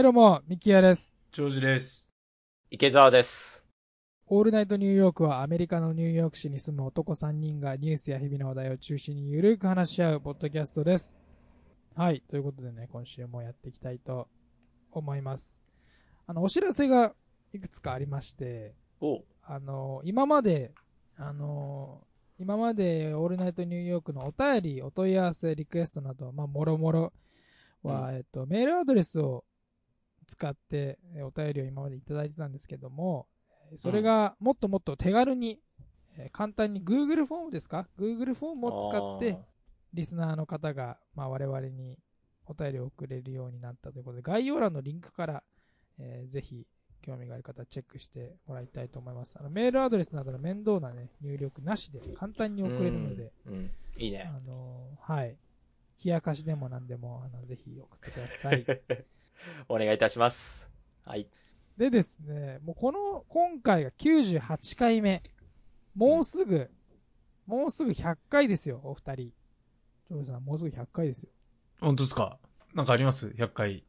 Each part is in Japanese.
はい、どうも、ミキヤです。長寿です。池澤です。オールナイトニューヨークはアメリカのニューヨーク市に住む男3人がニュースや日々の話題を中心にゆるく話し合うポッドキャストです。はい、ということでね、今週もやっていきたいと思います。あの、お知らせがいくつかありまして、おあの、今まで、あの、今までオールナイトニューヨークのお便り、お問い合わせ、リクエストなど、まあ、もろもろは、えっと、メールアドレスを使ってえーお便りを今までいただいてたんですけども、えーそれがもっともっと手軽に、えー簡単に Google フォームですか ?Google フォームを使って、リスナーの方が、まあ、我々にお便りを送れるようになったということで、概要欄のリンクから、えーぜひ興味がある方はチェックしてもらいたいと思います。あのメールアドレスなどの面倒な、ね、入力なしで簡単に送れるので、うん、うんいいね。あのーはい。冷やかしでも何でも、あの、ぜひ送ってください。お願いいたします。はい。でですね、もうこの、今回が98回目。もうすぐ、もうすぐ100回ですよ、お二人。ジョージさん、もうすぐ100回ですよ。本当ですか？なんかあります ?100 回。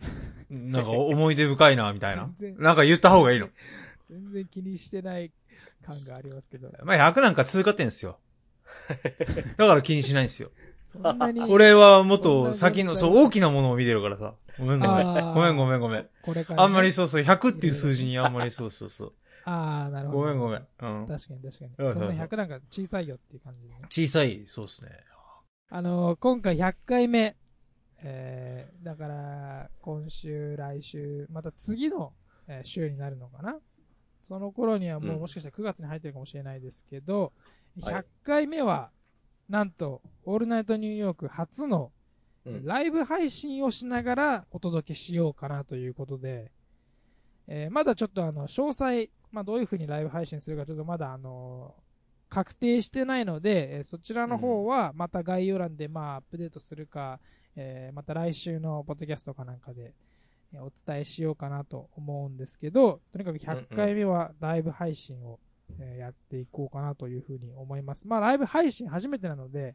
なんか思い出深いな、みたいな。なんか言った方がいいの？全然気にしてない感がありますけど。まあ100なんか通過点ですよ。だから気にしないんですよ。そんなに。俺はもっと先の、そう、大きなものを見てるからさ。ごめんごめん。ごめんごめんごめん。これから、ね。あんまりそうそう、100っていう数字にあんまりそうそうそう。ああ、なるほど。ごめんごめん。うん。確かに確かに。そんな100なんか小さいよっていう感じでね。小さい、そうですね。あのー今回100回目。えー、だから、今週、来週、また次の、えー週になるのかなその頃にはもううんもしかしたら9月に入ってるかもしれないですけど、はい100回目は、なんと、オールナイトニューヨーク初のうん。ライブ配信をしながらお届けしようかなということで、えーまだちょっとあの、詳細、まあどういう風にライブ配信するかちょっとまだあの確定してないので、えーそちらの方はまた概要欄でまあアップデートするか、えーまた来週のポッドキャストかなんかで、えーお伝えしようかなと思うんですけど、とにかく100回目はライブ配信を、えーやっていこうかなというふうに思います。まあライブ配信初めてなので、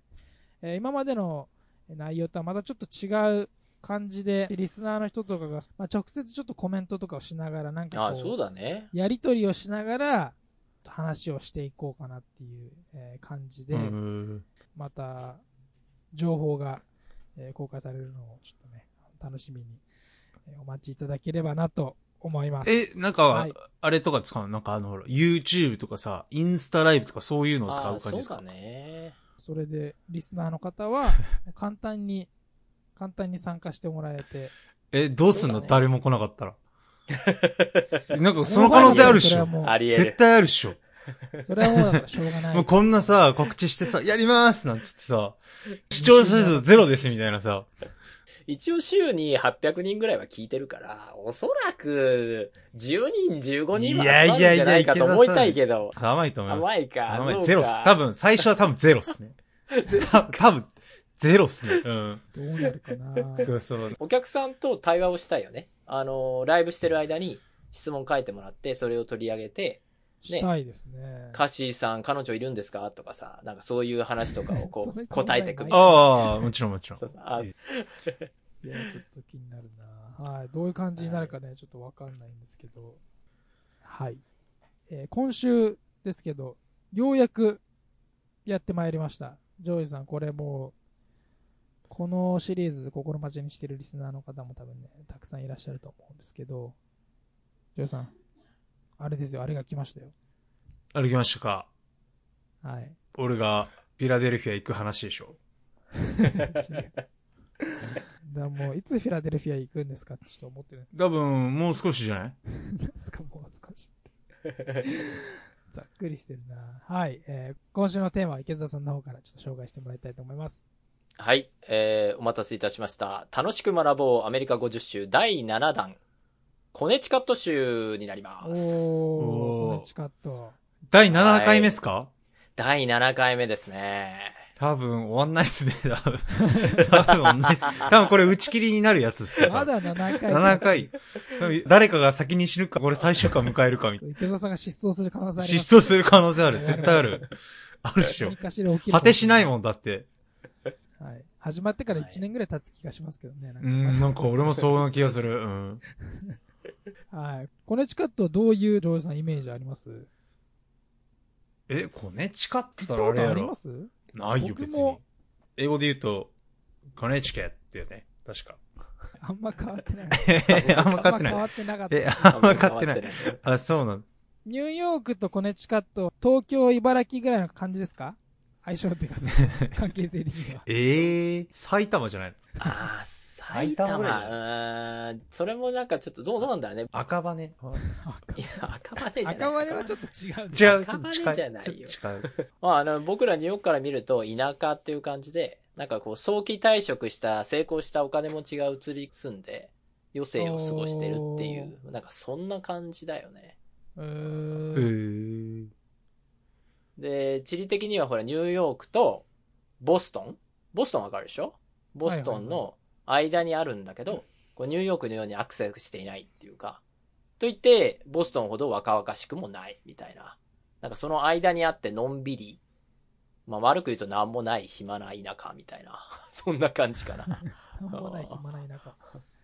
えー今までの内容とはまたちょっと違う感じで、リスナーの人とかが、まあ、直接ちょっとコメントとかをしながら、なんかあ、こう、そうだね。やりとりをしながら、話をしていこうかなっていう、えー感じで、うんまた、情報が、えー公開されるのをちょっとね、楽しみに、えーお待ちいただければなと思います。え、なんかはい、あれとか使うの？なんかあの、ほら YouTube とかさ、インスタライブとかそういうのを使うあ感じですか？そうだね。それで、リスナーの方は、簡単に、簡単に参加してもらえて、え、どうすんの、ね誰も来なかったら。なんかその可能性あるっしょ。ありえる。絶対あるっしょ。それはもうしょうがない。もうこんなさ、告知してさ、やりますなんつってさ、視聴者数ゼロですみたいなさ。一応週に800人ぐらいは聞いてるから、おそらく、10人、15人は集まるんじゃないかと思いたいけど。甘いと思います。甘いか？甘い。ゼロっす。多分、最初は多分ゼロっすね。た 多分、ゼロっすね。うん。どうなるかなそうそう。お客さんと対話をしたいよね。あの、ライブしてる間に質問書いてもらって、それを取り上げて、したいですね。カッシーさん、彼女いるんですか？とかさ、なんかそういう話とかをこう、答えてくる。ああ、もちろんもちろんあいや、ちょっと気になるなはい。どういう感じになるかね、ちょっとわかんないんですけど。はい。えー今週ですけど、ようやくやってまいりました。ジョージさん、これもう、このシリーズ心待ちにしてるリスナーの方も多分ね、たくさんいらっしゃると思うんですけど、ジョージさん、あれですよ、あれが来ましたよ。歩きましたか？はい。俺が、フィラデルフィア行く話でしょ？だからもう、いつフィラデルフィア行くんですかってちょっと思ってる多分、もう少しじゃない？ですか、もう少し。ざっくりしてるな。はい。えー今週のテーマは池澤さんの方からちょっと紹介してもらいたいと思います。はい、えー、お待たせいたしました。楽しく学ぼうアメリカ50州第7弾、コネチカット州になります。おー、コネチカット。第7回目っすか？第7回目ですね。多分、終わんないっすね。多分、多分終わんないっす。多分これ打ち切りになるやつっすよ。まだ7回。7回。誰かが先に死ぬか、これ最終回迎えるかみたい池澤さんが失踪する可能性あな。ります。失踪する可能性ある。絶対ある。あるっしょ。果てしないん。もんだって。はい。始まってから1年ぐらい経つ気がしますけどね。なんかうん、なんか俺もそうな気がする。うん。はい。コネチカットどういうジョージさんイメージあります？え、コネチカって聞いたこと言ったらあれやろ。ありますないよ、別に。英語で言うと、コネチケっていうね。確か。あんま変わってない。あんま変わってない。あんま変わってなかった。え、あんま変わってない。い。あ、そうなの。ニューヨークとコネチカット、東京、茨城ぐらいの感じですか？相性っていうか、関係性的には。ええ埼玉じゃないの？ああ、埼埼玉ぐらん、それもなんかちょっとどうどうなんだろうね。赤羽。違う、いや、赤羽じゃない。赤羽はちょっと違う。ちょっ赤羽と近い。じゃないよ近い。まあ、あの、僕らニューヨークから見ると田舎っていう感じで、なんかこう、早期退職した、成功したお金持ちが移り住んで、余生を過ごしてるっていう、なんかそんな感じだよね。うえーん。ー、で、地理的にはほら、ニューヨークとボストンボストンわかるでしょ？ボストンの間にあるんだけど、こうニューヨークのようにアクセスしていないっていうか、といって、ボストンほど若々しくもないみたいな。なんかその間にあってのんびり、まあ悪く言うと何もない暇な田舎みたいな。そんな感じかな。なんもない暇ない中。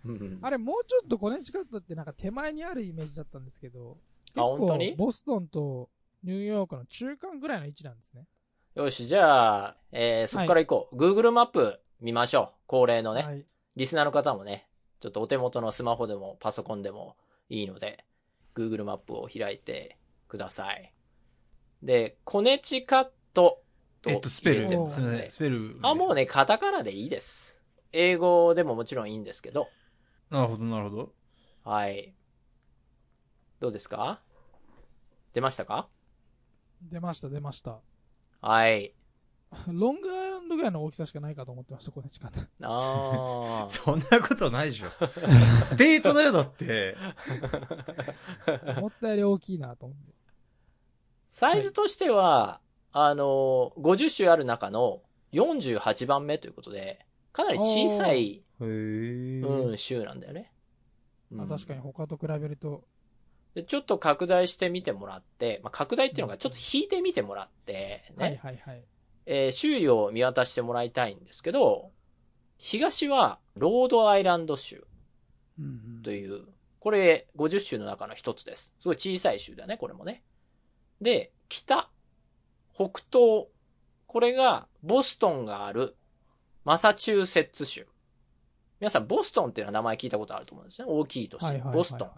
うんあれ、もうちょっとコネチカットってなんか手前にあるイメージだったんですけど、あ本当に？ボストンとニューヨークの中間ぐらいの位置なんですね。よし、じゃあ、えー、そこから行こう。Google マップ見ましょう。恒例のね。はい。リスナーの方もね、ちょっとお手元のスマホでもパソコンでもいいので、Google マップを開いてください。で、コネチカットとえっと、スペル入れても、すみません、スペル。あ、もうね、カタカナでいいです。英語でももちろんいいんですけど、なるほど、なるほど。はい。どうですか？出ましたか？出ました、出ました。はい。ロングアイランドぐらいの大きさしかないかと思ってました、コネチカット。あー。そんなことないでしょ。state だよ、だって。思ったより大きいなと思って。サイズとしては、あの、50種ある中の48番目ということで、かなり小さい。うん、州なんだよね。まあ、うん確かに他と比べると、でちょっと拡大してみてもらって、まあ、拡大っていうのがちょっと引いてみてもらって、ね、はいはいはい。えー周囲を見渡してもらいたいんですけど、東はロードアイランド州うんうんという、これ50州の中の一つです。すごい小さい州だね、これもね。で、北、北東、これがボストンがあるマサチューセッツ州。皆さん、ボストンっていうのは名前聞いたことあると思うんですね。大きい都市。ボストン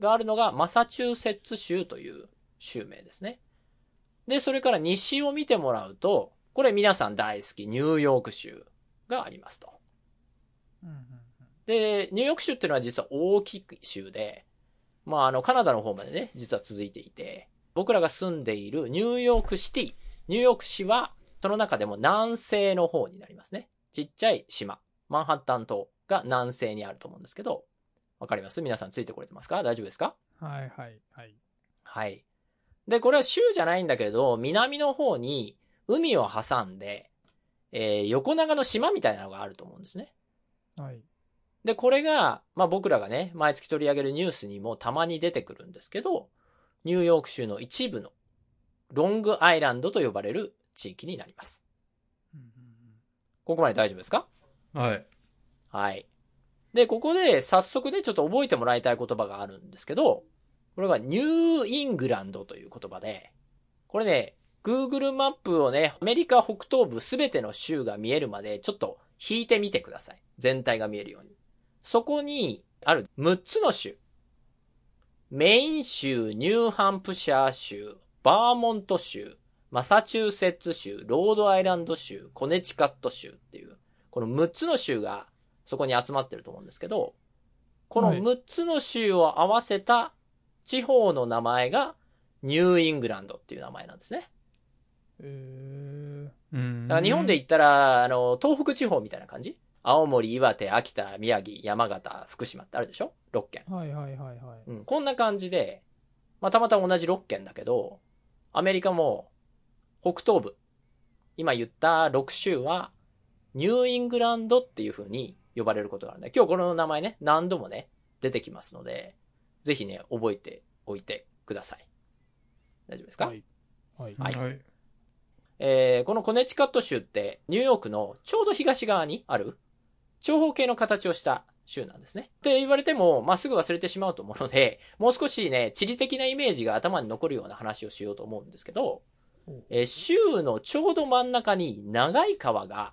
があるのがマサチューセッツ州という州名ですね。で、それから西を見てもらうと、これ皆さん大好きニューヨーク州がありますと。で、ニューヨーク州っていうのは実は大きい州で、まああのカナダの方までね、実は続いていて、僕らが住んでいるニューヨークシティ、ニューヨーク市はその中でも南西の方になりますね。ちっちゃい島、マンハッタン島が南西にあると思うんですけど、わかります？皆さんついてこれてますか？大丈夫ですか？はいはいはい。はい。で、これは州じゃないんだけど、南の方に海を挟んで、えー横長の島みたいなのがあると思うんですね。はい。で、これが、まあ僕らがね、毎月取り上げるニュースにもたまに出てくるんですけど、ニューヨーク州の一部のロングアイランドと呼ばれる地域になります。うんうんここまで大丈夫ですか？はい。はい。で、ここで早速ね、ちょっと覚えてもらいたい言葉があるんですけど、これがニューイングランドという言葉で、これね、Google マップをね、アメリカ北東部すべての州が見えるまでちょっと引いてみてください。全体が見えるように。そこにある6つの州。メイン州、ニューハンプシャー州、バーモント州、マサチューセッツ州、ロードアイランド州、コネチカット州っていう、この6つの州がそこに集まってると思うんですけど、このはい6つの州を合わせた地方の名前がニューイングランドっていう名前なんですね。えうんだから日本で言ったら、あの、東北地方みたいな感じ？青森、岩手、秋田、宮城、山形、福島ってあるでしょ ?6 県。ー、はいはいはいはい。うん、こんな感じで、まあ、たまたま同じ6県だけど、アメリカも北東部、今言った6州は、ニューイングランドっていう風に呼ばれることがあるんで、今日この名前ね、何度もね、出てきますので、ぜひね、覚えておいてください。大丈夫ですか、はい。はい。はいはい。えーこのコネチカット州ってニューヨークのちょうど東側にある長方形の形をした州なんですね。って言われても、まあ、すぐ忘れてしまうと思うので、もう少しね、地理的なイメージが頭に残るような話をしようと思うんですけど、えー州のちょうど真ん中に長い川が、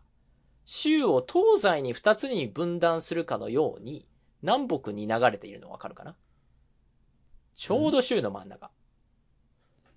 州を東西に二つに分断するかのように、南北に流れているのわかるかな？ちょうど州の真ん中。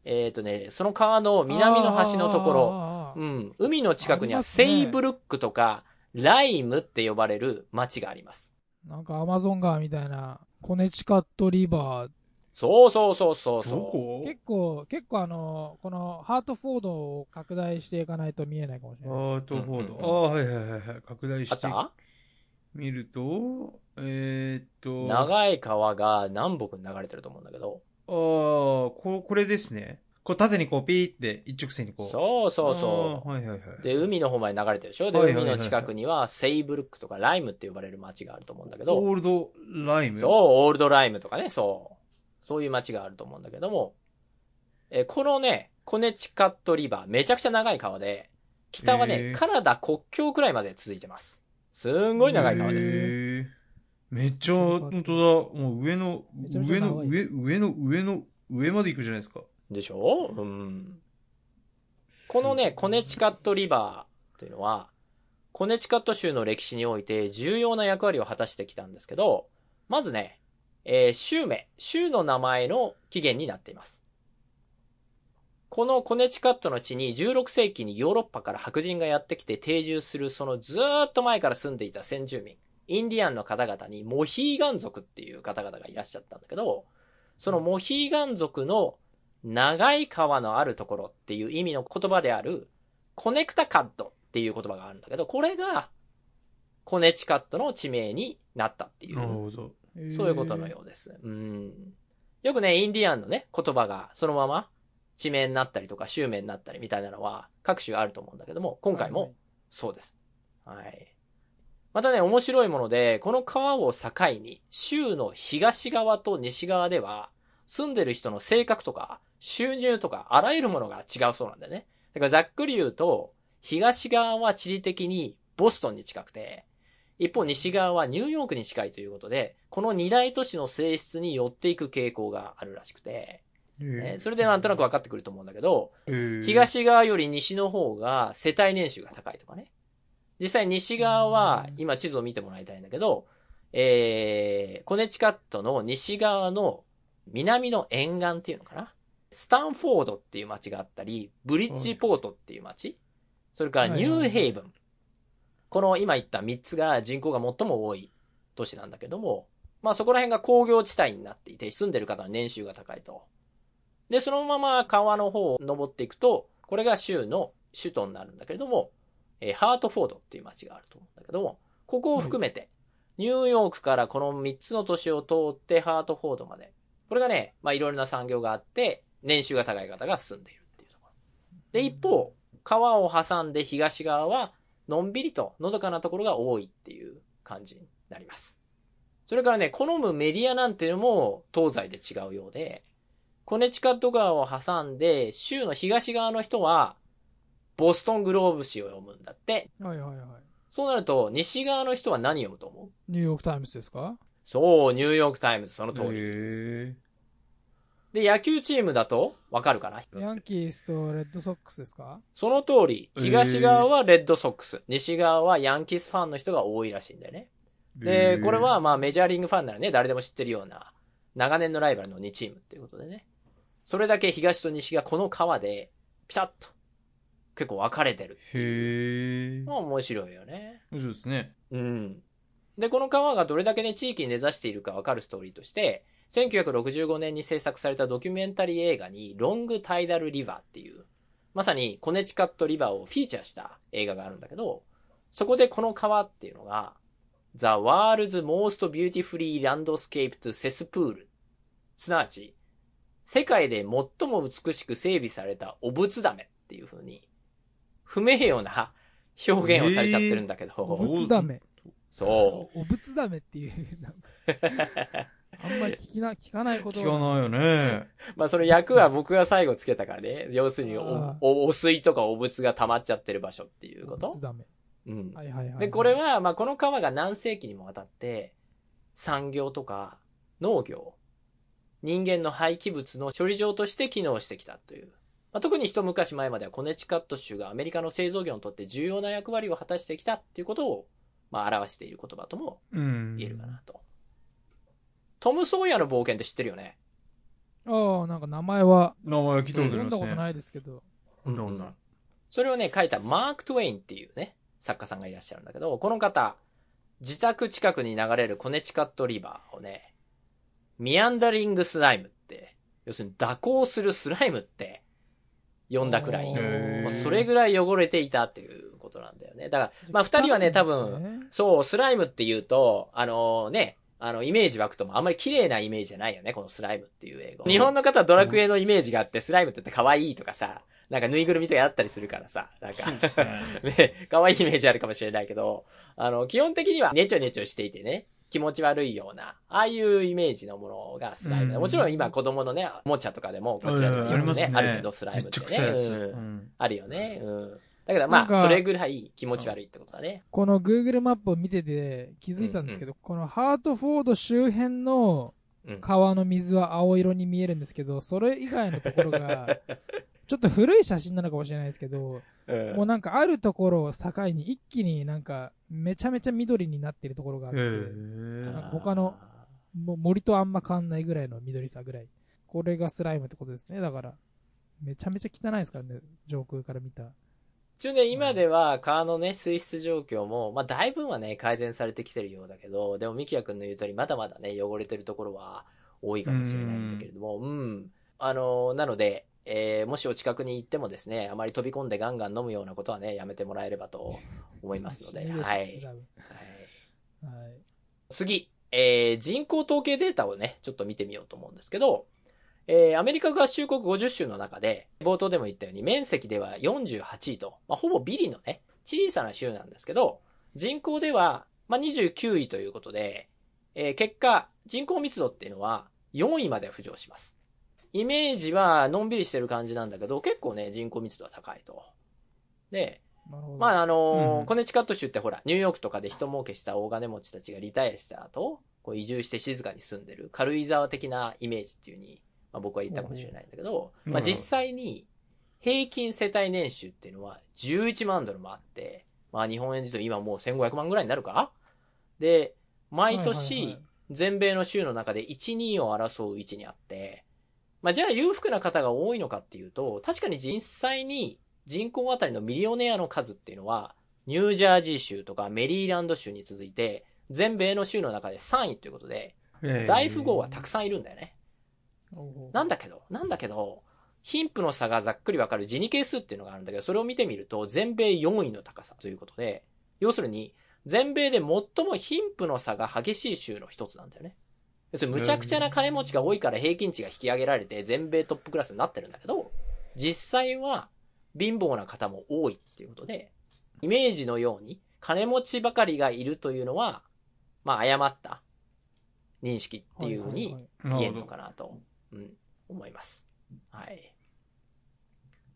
えっ、とね、その川の南の端のところ、ろうん、海の近くにはセイブルックとか、ライムって呼ばれる町があります。なんかアマゾン川みたいな、コネチカットリバー。そうそうそうそうそう。どこ？結構、結構あの、このハートフォードを拡大していかないと見えないかもしれない。アートフォード。うんうんああ、はいはいはいはい。拡大あっしてた？みると、えーっと、長い川が南北に流れてると思うんだけど。ああ、ここれですね。こう縦にこうピーって一直線にこう。そうそうそあーはいはいはい。う。で、海の方まで流れてるでしょ？で、海の近くにはセイブルックとかライムって呼ばれる町があると思うんだけど、オールドライム？そう、オールドライムとかね、そう。そういう町があると思うんだけども、えーこのね、コネチカットリバー、めちゃくちゃ長い川で、北はへね、ーカナダ国境くらいまで続いてます。すんごい長い川です。へーめっちゃ、本当だ。もう上の、上の、上、上の、上の、上まで行くじゃないですか。でしょ？うん。このね、コネチカットリバーというのは、コネチカット州の歴史において重要な役割を果たしてきたんですけど、まずね、えー州名、州の名前の起源になっています。このコネチカットの地に16世紀にヨーロッパから白人がやってきて定住するそのずーっと前から住んでいた先住民、インディアンの方々にモヒーガン族っていう方々がいらっしゃったんだけど、そのモヒーガン族の長い川のあるところっていう意味の言葉である、コネクタカットっていう言葉があるんだけど、これが、コネチカットの地名になったっていう、ほど。そういうことのようです。うん。よくね、インディアンのね、言葉がそのまま地名になったりとか、州名になったりみたいなのは各種あると思うんだけども、今回もそうです。はい。またね、面白いもので、この川を境に、州の東側と西側では、住んでる人の性格とか、収入とか、あらゆるものが違うそうなんだよね。だからざっくり言うと、東側は地理的にボストンに近くて、一方西側はニューヨークに近いということで、この二大都市の性質に寄っていく傾向があるらしくて、えーそれでなんとなく分かってくると思うんだけど、東側より西の方が世帯年収が高いとかね。実際西側は、今地図を見てもらいたいんだけど、えー、コネチカットの西側の南の沿岸っていうのかな。スタンフォードっていう街があったり、ブリッジポートっていう街。それからニューヘイブン。この今言った3つが人口が最も多い都市なんだけども、まあそこら辺が工業地帯になっていて、住んでる方の年収が高いと。で、そのまま川の方を登っていくと、これが州の首都になるんだけれども、えーハートフォードっていう街があると思うんだけども、ここを含めて、ニューヨークからこの3つの都市を通ってハートフォードまで。これがね、まあいろいろな産業があって、年収が高い方が住んでいるっていうところ。で、一方、川を挟んで東側は、のんびりとのどかなところが多いっていう感じになります。それからね、好むメディアなんていうのも東西で違うようで、コネチカット川を挟んで、州の東側の人は、ボストングローブ紙を読むんだって。はいはいはい。そうなると、西側の人は何読むと思う？ニューヨークタイムズですか？そう、ニューヨークタイムズ、その通り。へで、野球チームだと、わかるかな？ヤンキースとレッドソックスですか？その通り、東側はレッドソックス、西側はヤンキースファンの人が多いらしいんだよね。ーで、これは、まあメジャーリングファンならね、誰でも知ってるような、長年のライバルの2チームっていうことでね。それだけ東と西がこの川で、ピタッと、結構分かれてるって。へえ。まあ面白いよね。面白いですね。うん。で、この川がどれだけね、地域に根ざしているか分かるストーリーとして、1965年に制作されたドキュメンタリー映画に、ロングタイダルリバーっていう、まさにコネチカットリバーをフィーチャーした映画があるんだけど、そこでこの川っていうのが、The World's Most Beautifully Landscaped Cesspool。すなわち、世界で最も美しく整備されたお仏ダメっていう風に、不名誉な表現をされちゃってるんだけど、お仏ダメ。そう。お仏ダメっていう、なんかあんまり聞きな、聞かないこと聞かないよね。まあその役は僕が最後つけたからね。要するにお、お、お水とかお物が溜まっちゃってる場所っていうことツダメ。うん。はいはいはい。で、これ、は、まあこの川が何世紀にもわたって、産業とか農業、人間の廃棄物の処理場として機能してきたという。まあ、特に一昔前まではコネチカット州がアメリカの製造業にとって重要な役割を果たしてきたっていうことを、まあ表している言葉ともうん。言えるかなと。トム・ソーヤの冒険って知ってるよね？ああ、なんか名前は、名前聞いたことありますね。読んだことないですけど。なんだこんな？それをね、書いたマーク・トウェインっていうね、作家さんがいらっしゃるんだけど、この方、自宅近くに流れるコネチカットリバーをね、ミアンダリングスライムって、要するに蛇行するスライムって呼んだくらい、おー。もうそれぐらい汚れていたっていうことなんだよね。だから、まあ二人はね、多分、分、そう、スライムって言うと、あのね、あの、イメージ湧くともあんまり綺麗なイメージじゃないよね、このスライムっていう英語。日本の方はドラクエのイメージがあって、スライムって言って可愛いとかさ、なんかぬいぐるみとかあったりするからさ、なんか、ね、可愛いイメージあるかもしれないけど、あの、基本的にはネチョネチョしていてね、気持ち悪いような、ああいうイメージのものがスライム。うんもちろん今子供のね、おもちゃとかでも、こちらでもよくね、あるけど、スライムって。ね。あるよね。うん。だけどまあ、それぐらい気持ち悪いってことだね。この Google マップを見てて気づいたんですけど、このハートフォード周辺のうん。川の水は青色に見えるんですけど、それ以外のところが、ちょっと古い写真なのかもしれないですけど、うんもうなんかあるところを境に一気になんかめちゃめちゃ緑になってるところがあって、へなんえ。か他のもう森とあんま変わんないぐらいの緑さぐらい。これがスライムってことですね。だから、めちゃめちゃ汚いですからね、上空から見た。一応ね、今では川のね、水質状況も、まあ、だいぶはね、改善されてきてるようだけど、でも、ミキヤ君の言う通り、まだまだね、汚れてるところは多いかもしれないんだけれども、うん。あの、なので、えーもしお近くに行ってもですね、あまり飛び込んでガンガン飲むようなことはね、やめてもらえればと思いますので、はいはい。次、えー人口統計データをね、ちょっと見てみようと思うんですけど、えーアメリカ合衆国50州の中で、冒頭でも言ったように面積では48位と、まあ、ほぼビリのね、小さな州なんですけど、人口では、まあ、29位ということで、えー結果、人口密度っていうのは4位まで浮上します。イメージはのんびりしてる感じなんだけど、結構ね、人口密度は高いと。で。まあ、あのーうん。コネチカット州ってほら、ニューヨークとかで人儲けした大金持ちたちがリタイアした後、こう移住して静かに住んでる軽井沢的なイメージっていうに、まあ僕は言ったかもしれないんだけど、うん。まあ実際に平均世帯年収っていうのは11万ドルもあって、まあ日本円で言うと今もう1500万ぐらいになるか？で、毎年はい全米の州の中で1、2を争う位置にあって、まあじゃあ裕福な方が多いのかっていうと、確かに実際に人口あたりのミリオネアの数っていうのは、ニュージャージー州とかメリーランド州に続いて、全米の州の中で3位ということで、大富豪はたくさんいるんだよね。なんだけど、なんだけど、貧富の差がざっくりわかるジニ係数っていうのがあるんだけど、それを見てみると、全米4位の高さということで、要するに、全米で最も貧富の差が激しい州の一つなんだよね。要するに、むちゃくちゃな金持ちが多いから平均値が引き上げられて、全米トップクラスになってるんだけど、実際は、貧乏な方も多いっていうことで、イメージのように、金持ちばかりがいるというのは、まあ、誤った認識っていうふうに、言えるのかなと、うん、思います。はい。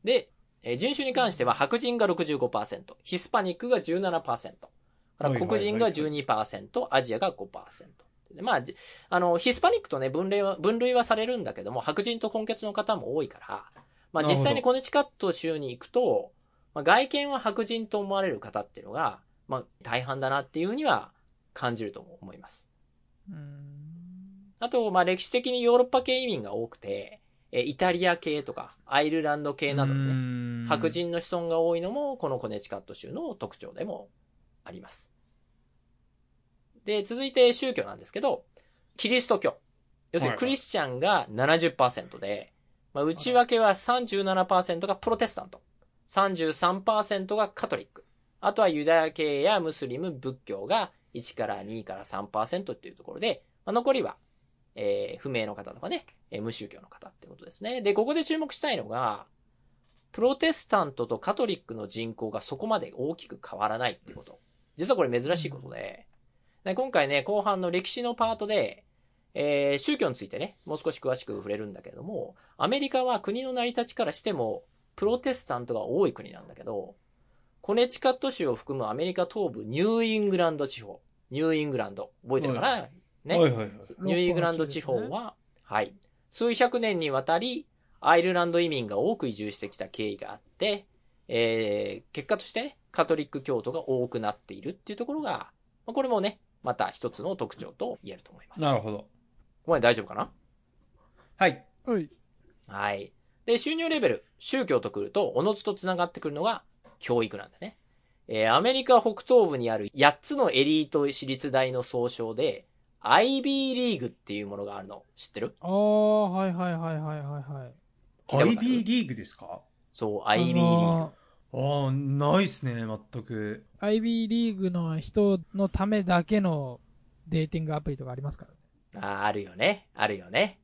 で、えー人種に関しては白人が65%、ヒスパニックが17%、から黒人が12%、アジアが5%。でまあ、じあの、ヒスパニックとね、分類は、分類はされるんだけども、白人と根血の方も多いから、まあ実際にコネチカット州に行くと、まあ、外見は白人と思われる方っていうのが、まあ大半だなっていうふうには感じると思います。あと、まあ、歴史的にヨーロッパ系移民が多くて、えーイタリア系とか、アイルランド系などね白人の子孫が多いのも、このコネチカット州の特徴でもあります。で、続いて宗教なんですけど、キリスト教。要するにクリスチャンが70%で、まあ、内訳は37%がプロテスタント、33%がカトリック、あとはユダヤ系やムスリム、仏教が1から2から3%っていうところで、まあ、残りは、えー不明の方とかね、えー無宗教の方ってことですね。で、ここで注目したいのが、プロテスタントとカトリックの人口がそこまで大きく変わらないってこと。実はこれ珍しいことで、で今回ね、後半の歴史のパートで、えー宗教についてね、もう少し詳しく触れるんだけれども、アメリカは国の成り立ちからしても、プロテスタントが多い国なんだけど、コネチカット州を含むアメリカ東部ニューイングランド地方。ニューイングランド。覚えてるかな、ね。はいはいはい。ニューイングランド地方は、はい。数百年にわたり、アイルランド移民が多く移住してきた経緯があって、えー、結果としてね、カトリック教徒が多くなっているっていうところが、まあこれもね、また一つの特徴と言えると思います。なるほど。ここまで大丈夫かな？はい。はい。はい。で、収入レベル、宗教と来ると、おのずと繋がってくるのが、教育なんだね。えーアメリカ北東部にある8つのエリート私立大の総称で、IB リーグっていうものがあるの知ってる？ああ、はいはいはいはいはいはい。IB リーグですか？そう、IB リーグ。あああ、ないっすね、全く。の IB リーグの人のためだけのデーティングアプリとかありますからね。あーあるよね。あるよね。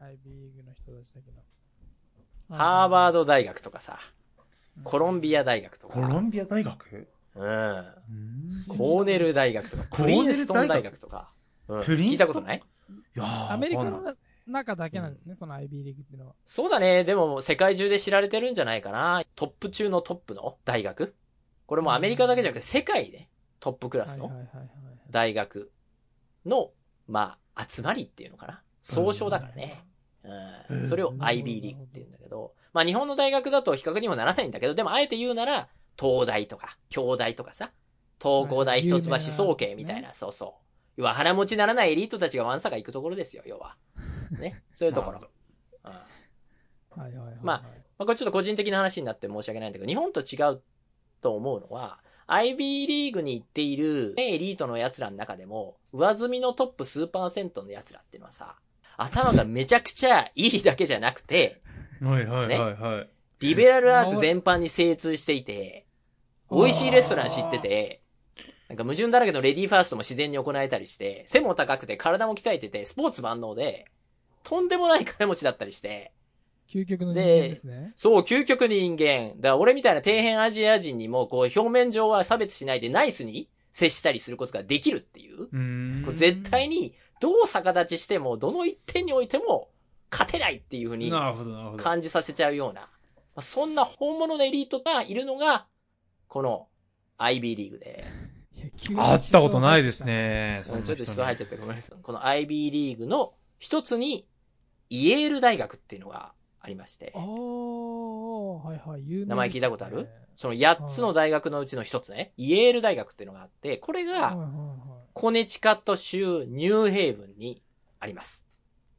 はい IB リーグの人たちだけど。ハーバード、ド大学とかさ、コロンビア大学とか、コロンビア大学？うん、うん。コーネル大学とか、プリンストン大学とか、うん。プリンストン？聞いたことない？いやーアメリカの中だけなんですね、その IB リーグっていうのは。そうだね。でも、世界中で知られてるんじゃないかな。トップ中のトップの？大学？これもアメリカだけじゃなくて、世界でトップクラスの。大学の、まあ、集まりっていうのかな？総称だからね。うん。それを IB リーグって言うんだけど、まあ日本の大学だと比較にもならないんだけど、でもあえて言うなら、東大とか、京大とかさ、東工大一橋総計みたいな、そうそう。要は腹持ちならないエリートたちがワンサが行くところですよ、要は。ね。そういうところ。はいはいはいはい。まあまあ、これちょっと個人的な話になって申し訳ないんだけど、日本と違うと思うのは、IB リーグに行っているねエリートの奴らの中でも、上積みのトップ数パーセントの奴らっていうのはさ、頭がめちゃくちゃいいだけじゃなくて、はいはいはいはい。リベラルアーツ全般に精通していて、美味しいレストラン知ってて、なんか矛盾だらけのレディーファーストも自然に行えたりして、背も高くて体も鍛えてて、スポーツ万能で、とんでもない金持ちだったりして、究極の人間ですね。そう、究極人間。だから俺みたいな底辺アジア人にも、こう、表面上は差別しないでナイスに接したりすることができるっていう。うこう絶対に、どう逆立ちしても、どの一点においても、勝てないっていうふうになるほどなるほど。感じさせちゃうような。まあそんな本物のエリートがいるのが、この IB リーグで。会ったことないです。ね。ちょっと質問入っちゃってごめんなさい。この IB リーグの一つに、イエール大学っていうのがありまして。あ、あ、はいはい、有名ね。名前聞いたことある？その8つの大学のうちの一つね、イエール大学っていうのがあって、これがはいはいはい。コネチカット州ニューヘイブンにあります。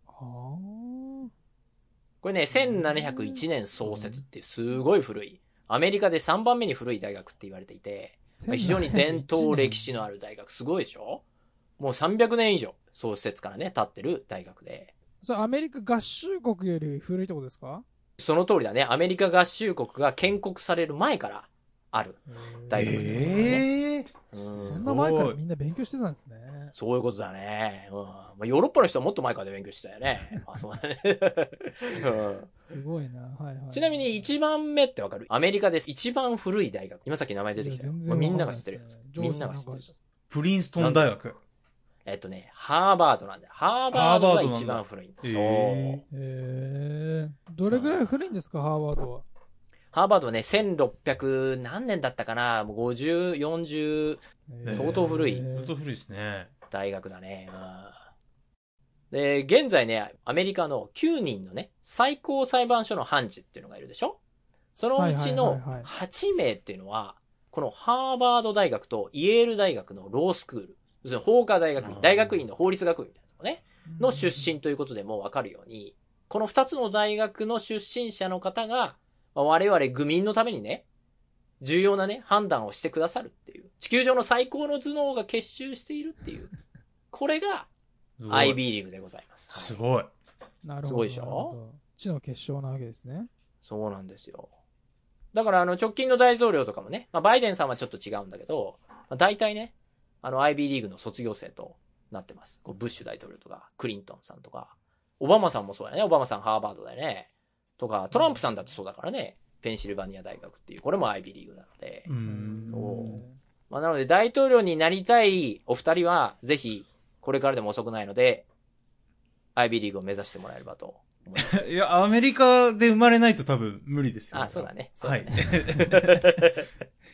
これね、1701年創設っていうすごい古い、アメリカで3番目に古い大学って言われていて、まあ非常に伝統歴史のある大学、すごいでしょ？もう300年以上、創設からね、経ってる大学で。それアメリカ合衆国より古いとこですか？その通りだね、アメリカ合衆国が建国される前からある。大学ってことだねええうんそんな前からみんな勉強してたんですね。そういうことだね。うん。まあ、ヨーロッパの人はもっと前からで勉強してたよね。まあ、そうだね。うんすごいな。はいはい。ちなみに1番目ってわかる？アメリカです。一番古い大学。今さっき名前出てきたよ。みんなが知ってるやつみんなが知ってるやつ。プリンストン大学。えっとね、ハーバードなんだよ。ハーバードが一番古いんだ。そう。へえ。どれぐらい古いんですか、ハーバードは？ハーバードはね、1600何年だったかな？もう50、40へー相当古い相当古いですね。大学だね。うんで、現在ね、アメリカの9人のね、最高裁判所の判事っていうのがいるでしょ？そのうちのはいはい8名っていうのは、このハーバード大学とイェール大学のロースクール、要するに法科大学院、大学院の法律学院みたいなのね、の出身ということでもうわかるように、この2つの大学の出身者の方が、まあ我々愚民のためにね、重要なね、判断をしてくださるっていう。地球上の最高の頭脳が結集しているっていう。これが IB リーグでございます。はいすごい。なるほど。すごいでしょ？なるほど知の結晶なわけですね。そうなんですよ。だからあの直近の大統領とかもね、まあバイデンさんはちょっと違うんだけど、まあ、大体ね、あの IB リーグの卒業生となってます。こうブッシュ大統領とか、クリントンさんとか、オバマさんもそうだよね。オバマさんハーバードだよね。とか、トランプさんだってそうだからね。ペンシルバニア大学っていう、これも IB リーグなので。まあ、なので大統領になりたいお二人は、ぜひ、これからでも遅くないので、IB リーグを目指してもらえればと思います。いや、アメリカで生まれないと多分無理ですよ。あ、そうだね。そうはいだね。。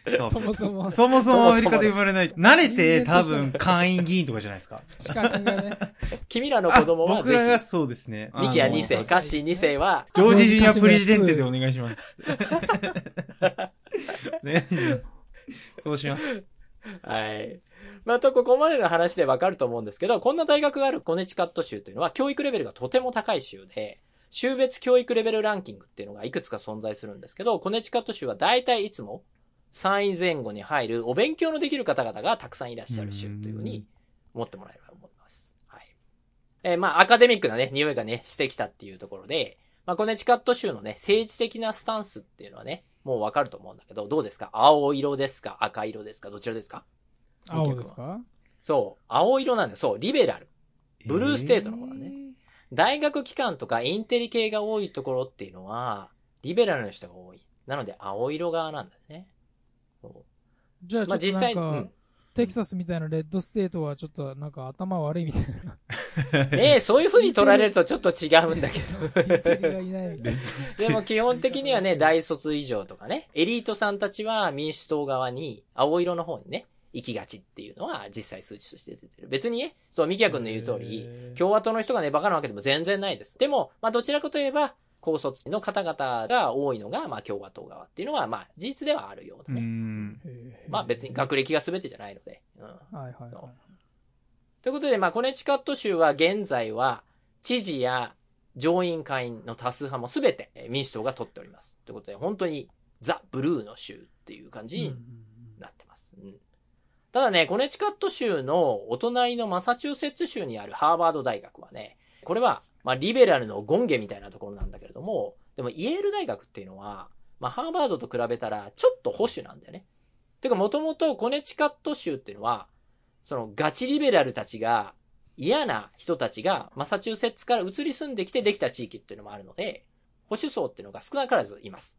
そもそも、そもそもアメリカで生まれない。慣れて多分会員議員とかじゃないですか。資格がね、君らの子供はあ僕らがぜそうですね。ひ、ミキアあの2世、カッシー2世は、ジョージジュニアプレジデンテでお願いします。ね。そうします。はい。まあ、と、ここまでの話でわかると思うんですけど、こんな大学があるコネチカット州というのは、教育レベルがとても高い州で、州別教育レベルランキングっていうのがいくつか存在するんですけど、コネチカット州は大体いつも3位前後に入るお勉強のできる方々がたくさんいらっしゃる州というふうに思ってもらえればと思います。はい。えーまあ、アカデミックなね、匂いがね、してきたっていうところで、まあ、コネチカット州のね、政治的なスタンスっていうのはね、もうわかると思うんだけど、どうですか？青色ですか？赤色ですか？どちらですか？青ですか？そう。青色なんだよ。そう。リベラル。ブルーステートの方だね。大学機関とかインテリ系が多いところっていうのは、リベラルの人が多い。なので、青色側なんだね。そじゃあうまあ実際、うん。テキサスみたいな red state はちょっとなんか頭悪いみたいな。ねえ、そういう風に取られるとちょっと違うんだけど。でも基本的にはね、大卒以上とかね、エリートさんたちは民主党側に、青色の方にね、行きがちっていうのは実際数値として出てる。別にね、そう、ミキヤ君の言う通り、共和党の人がね、バカなわけでも全然ないです。でも、まあ、どちらかといえば、高卒の方々が多いのが、まあ、共和党側っていうのは、まあ、事実ではあるよううだね。まあ、別に学歴が全てじゃないので。うん。はいはいそうはい。ということで、まあ、コネチカット州は現在は、知事や上院会員の多数派も全てえー民主党が取っております。ということで、本当にザ・ブルーの州っていう感じになってます。うんただね、コネチカット州のお隣のマサチューセッツ州にあるハーバード大学はね、これは、まあ、リベラルのゴンゲみたいなところなんだけれども、でもイェール大学っていうのは、まあ、ハーバードと比べたらちょっと保守なんだよね。てか、もともとコネチカット州っていうのは、そのガチリベラルたちが、嫌な人たちがマサチューセッツから移り住んできてできた地域っていうのもあるので、保守層っていうのが少なからずいます。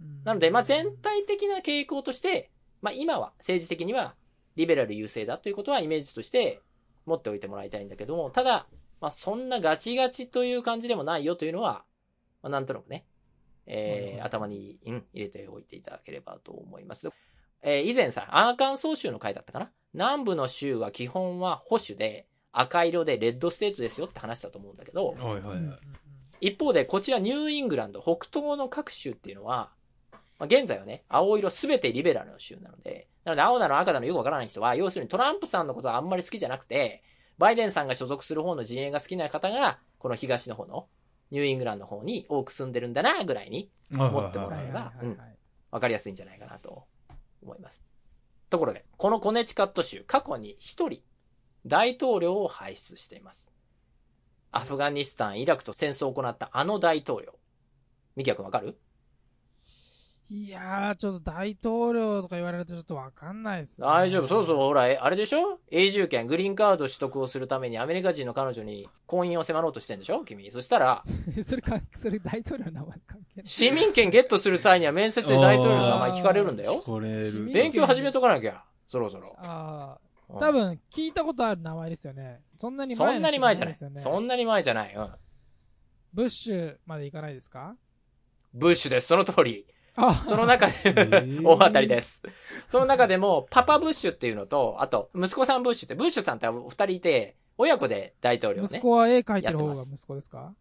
うんなので、まあ、全体的な傾向として、まあ、今は政治的にはリベラル優勢だということはイメージとして持っておいてもらいたいんだけども、ただ、まあ、そんなガチガチという感じでもないよというのは、まあ、なんとなくね、えーはい頭に、うん、入れておいていただければと思います。えー以前さ、アーカンソー州の回だったかな？南部の州は基本は保守で、赤色で red state ですよって話したと思うんだけど、はいはいはい。一方で、こちらニューイングランド、北東の各州っていうのは、まあ、現在はね、青色すべてリベラルの州なので、なので青だの赤だのよくわからない人は、要するにトランプさんのことはあんまり好きじゃなくて、バイデンさんが所属する方の陣営が好きな方が、この東の方のニューイングランドの方に多く住んでるんだな、ぐらいに思持ってもらえばわかりやすいんじゃないかなと思います。ところで、このコネチカット州、過去に一人、大統領を輩出しています。アフガニスタン、イラクと戦争を行ったあの大統領。ミキヤ君わかる？いやー、ちょっと大統領とか言われるとちょっとわかんないですね。大丈夫。そうそう、ほら、えあれでしょ？永住権、グリーンカード取得をするためにアメリカ人の彼女に婚姻を迫ろうとしてんでしょ？君。そしたら、う。それか、それ大統領の名前関係ない。市民権ゲットする際には面接で大統領の名前聞かれるんだよ。これる。勉強始めとかなきゃ。そろそろ。ああ、うん多分聞いたことある名前ですよね。そんなに前そんなに前じゃない。そんなに前じゃない。うん。ブッシュまで行かないですか？ブッシュです。その通り。あその中で、ー大当たりです。その中でも、パパブッシュっていうのと、あと、息子さんブッシュって、ブッシュさんって二人いて、親子で大統領ね。息子は絵描いてる方が息子ですか？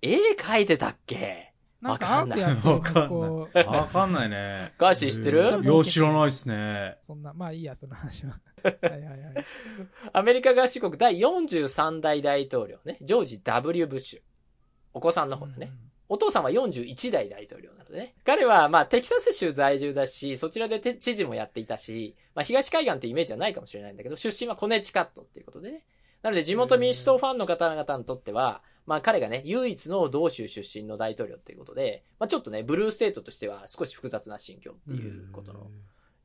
絵描いてたっけ？なんかアートやってる息子。わかんないね。ガーシー知ってる？いや、知らないっすね。そんな、まあいいや、その話は。はいはいはい。アメリカ合衆国第43代大統領ね、ジョージ W. ブッシュ。お子さんの方だね。お父さんは41代大統領なのでね。彼は、まあ、テキサス州在住だし、そちらで知事もやっていたし、まあ、東海岸ってイメージはないかもしれないんだけど、出身はコネチカットっていうことでね。なので、地元民主党ファンの方々にとっては、まあ、彼がね、唯一の同州出身の大統領っていうことで、まあ、ちょっとね、ブルーステートとしては少し複雑な心境っていうことの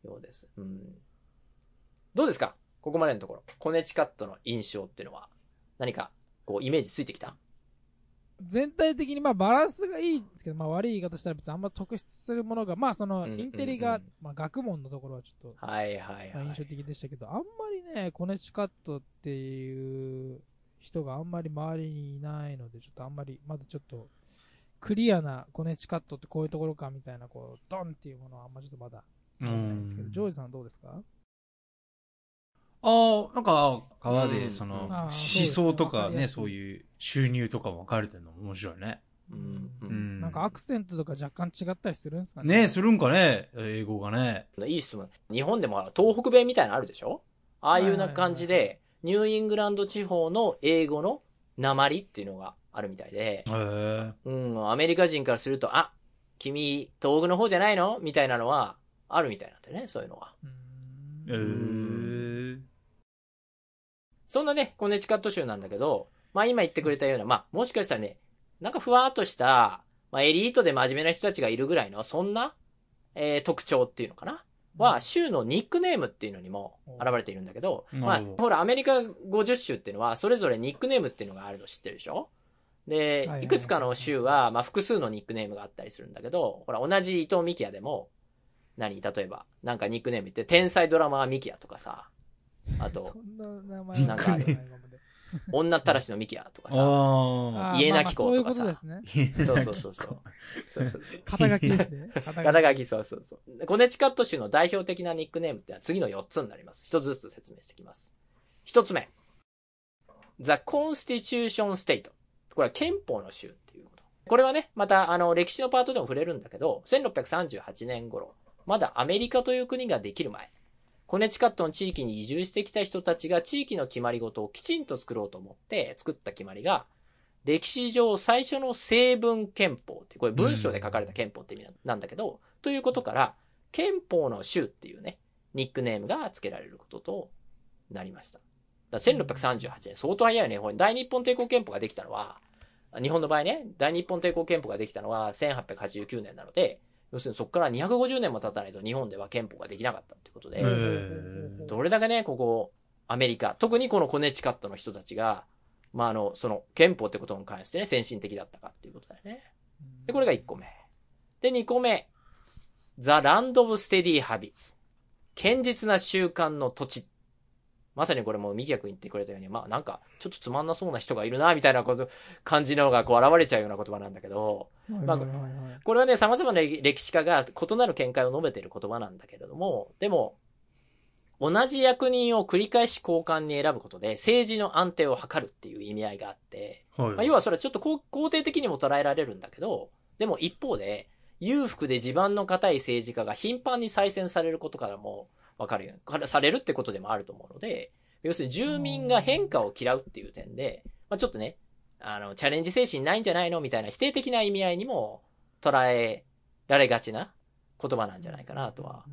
ようです。うん。どうですか？ここまでのところ。コネチカットの印象っていうのは、何か、こう、イメージついてきた？全体的にまあバランスがいいんですけど、まあ悪い言い方したら別にあんま特筆するものが、まあそのうんインテリがうんうん、まあ学問のところはちょっと、はいはい印象的でしたけど、あんまりね、コネチカットっていう人があんまり周りにいないので、ちょっとあんまり、まだちょっと、クリアなコネチカットってこういうところかみたいな、こう、ドンっていうものはあんまちょっとまだ、ないんですけど、ジョーん。ジさんどうですか？ああ、なんか、川で、うんその、思想とかね、そういそう収入とか分かれてるの面白いね。うんううんん。なんかアクセントとか若干違ったりするんですかねするんかね英語がね。いい質問。日本でも東北弁みたいなのあるでしょ？ああいうな感じで、ニューイングランド地方の英語の鉛っていうのがあるみたいで、へえ。うん、アメリカ人からすると、あ、君、東北の方じゃないの？みたいなのは、あるみたいなんだよね、そういうのは。うんえ。そんなね、コネチカット州なんだけど、まあ今言ってくれたような、まあもしかしたらね、なんかふわっとした、まあエリートで真面目な人たちがいるぐらいの、そんな、えー特徴っていうのかな？は、州のニックネームっていうのにも現れているんだけど、うんまあほ、ら、アメリカ50州っていうのは、それぞれニックネームっていうのがあるの知ってるでしょ？ではいくつかの州は、まあ、複数のニックネームがあったりするんだけど、ほら、同じ伊藤美希也でも、何？例えば、なんかニックネーム言って、天才ドラマー美希也とかさ、あとそ、んな名前なんか女ったらしの美希也とかさ、家なき子とかさことですね。あ。そうそうそうそう。そうそうそう。肩書きですね。肩 肩書き、そうそうそう。コネチカット州の代表的なニックネームってのは次の4つになります。一つずつ説明していきます。一つ目。The Constitution State。これは憲法の州っていうこと。これはね、またあの歴史のパートでも触れるんだけど、1638年頃、まだアメリカという国ができる前、コネチカットの地域に移住してきた人たちが地域の決まり事をきちんと作ろうと思って作った決まりが、歴史上最初の成文憲法って、これ文章で書かれた憲法って意味なんだけど、ということから、憲法の州っていうね、ニックネームが付けられることとなりました。だ1638年、相当早いよね。これ大日本帝国憲法ができたのは、日本の場合ね、大日本帝国憲法ができたのは1889年なので、要するにそこから250年も経たないと日本では憲法ができなかったってことで、どれだけね、ここ、アメリカ、特にこのコネチカットの人たちが、まあ、あの、その憲法ってことに関してね、先進的だったかっていうことだよね。で、これが1個目。で、2個目。The Land of Steady Habits。堅実な習慣の土地。まさにこれもミキヤ君言ってくれたように、まあなんか、ちょっとつまんなそうな人がいるな、みたいなこと、感じのがこう現れちゃうような言葉なんだけど、まあこれはね、様々な歴史家が異なる見解を述べている言葉なんだけれども、でも、同じ役人を繰り返し交換に選ぶことで政治の安定を図るっていう意味合いがあって、はい。まあ、要はそれはちょっと肯定的にも捉えられるんだけど、でも一方で、裕福で地盤の固い政治家が頻繁に再選されることからもわかるよ。からされるってことでもあると思うので、要するに住民が変化を嫌うっていう点で、まあ、ちょっとね、あの、チャレンジ精神ないんじゃないのみたいな否定的な意味合いにも捉えられがちな言葉なんじゃないかなとは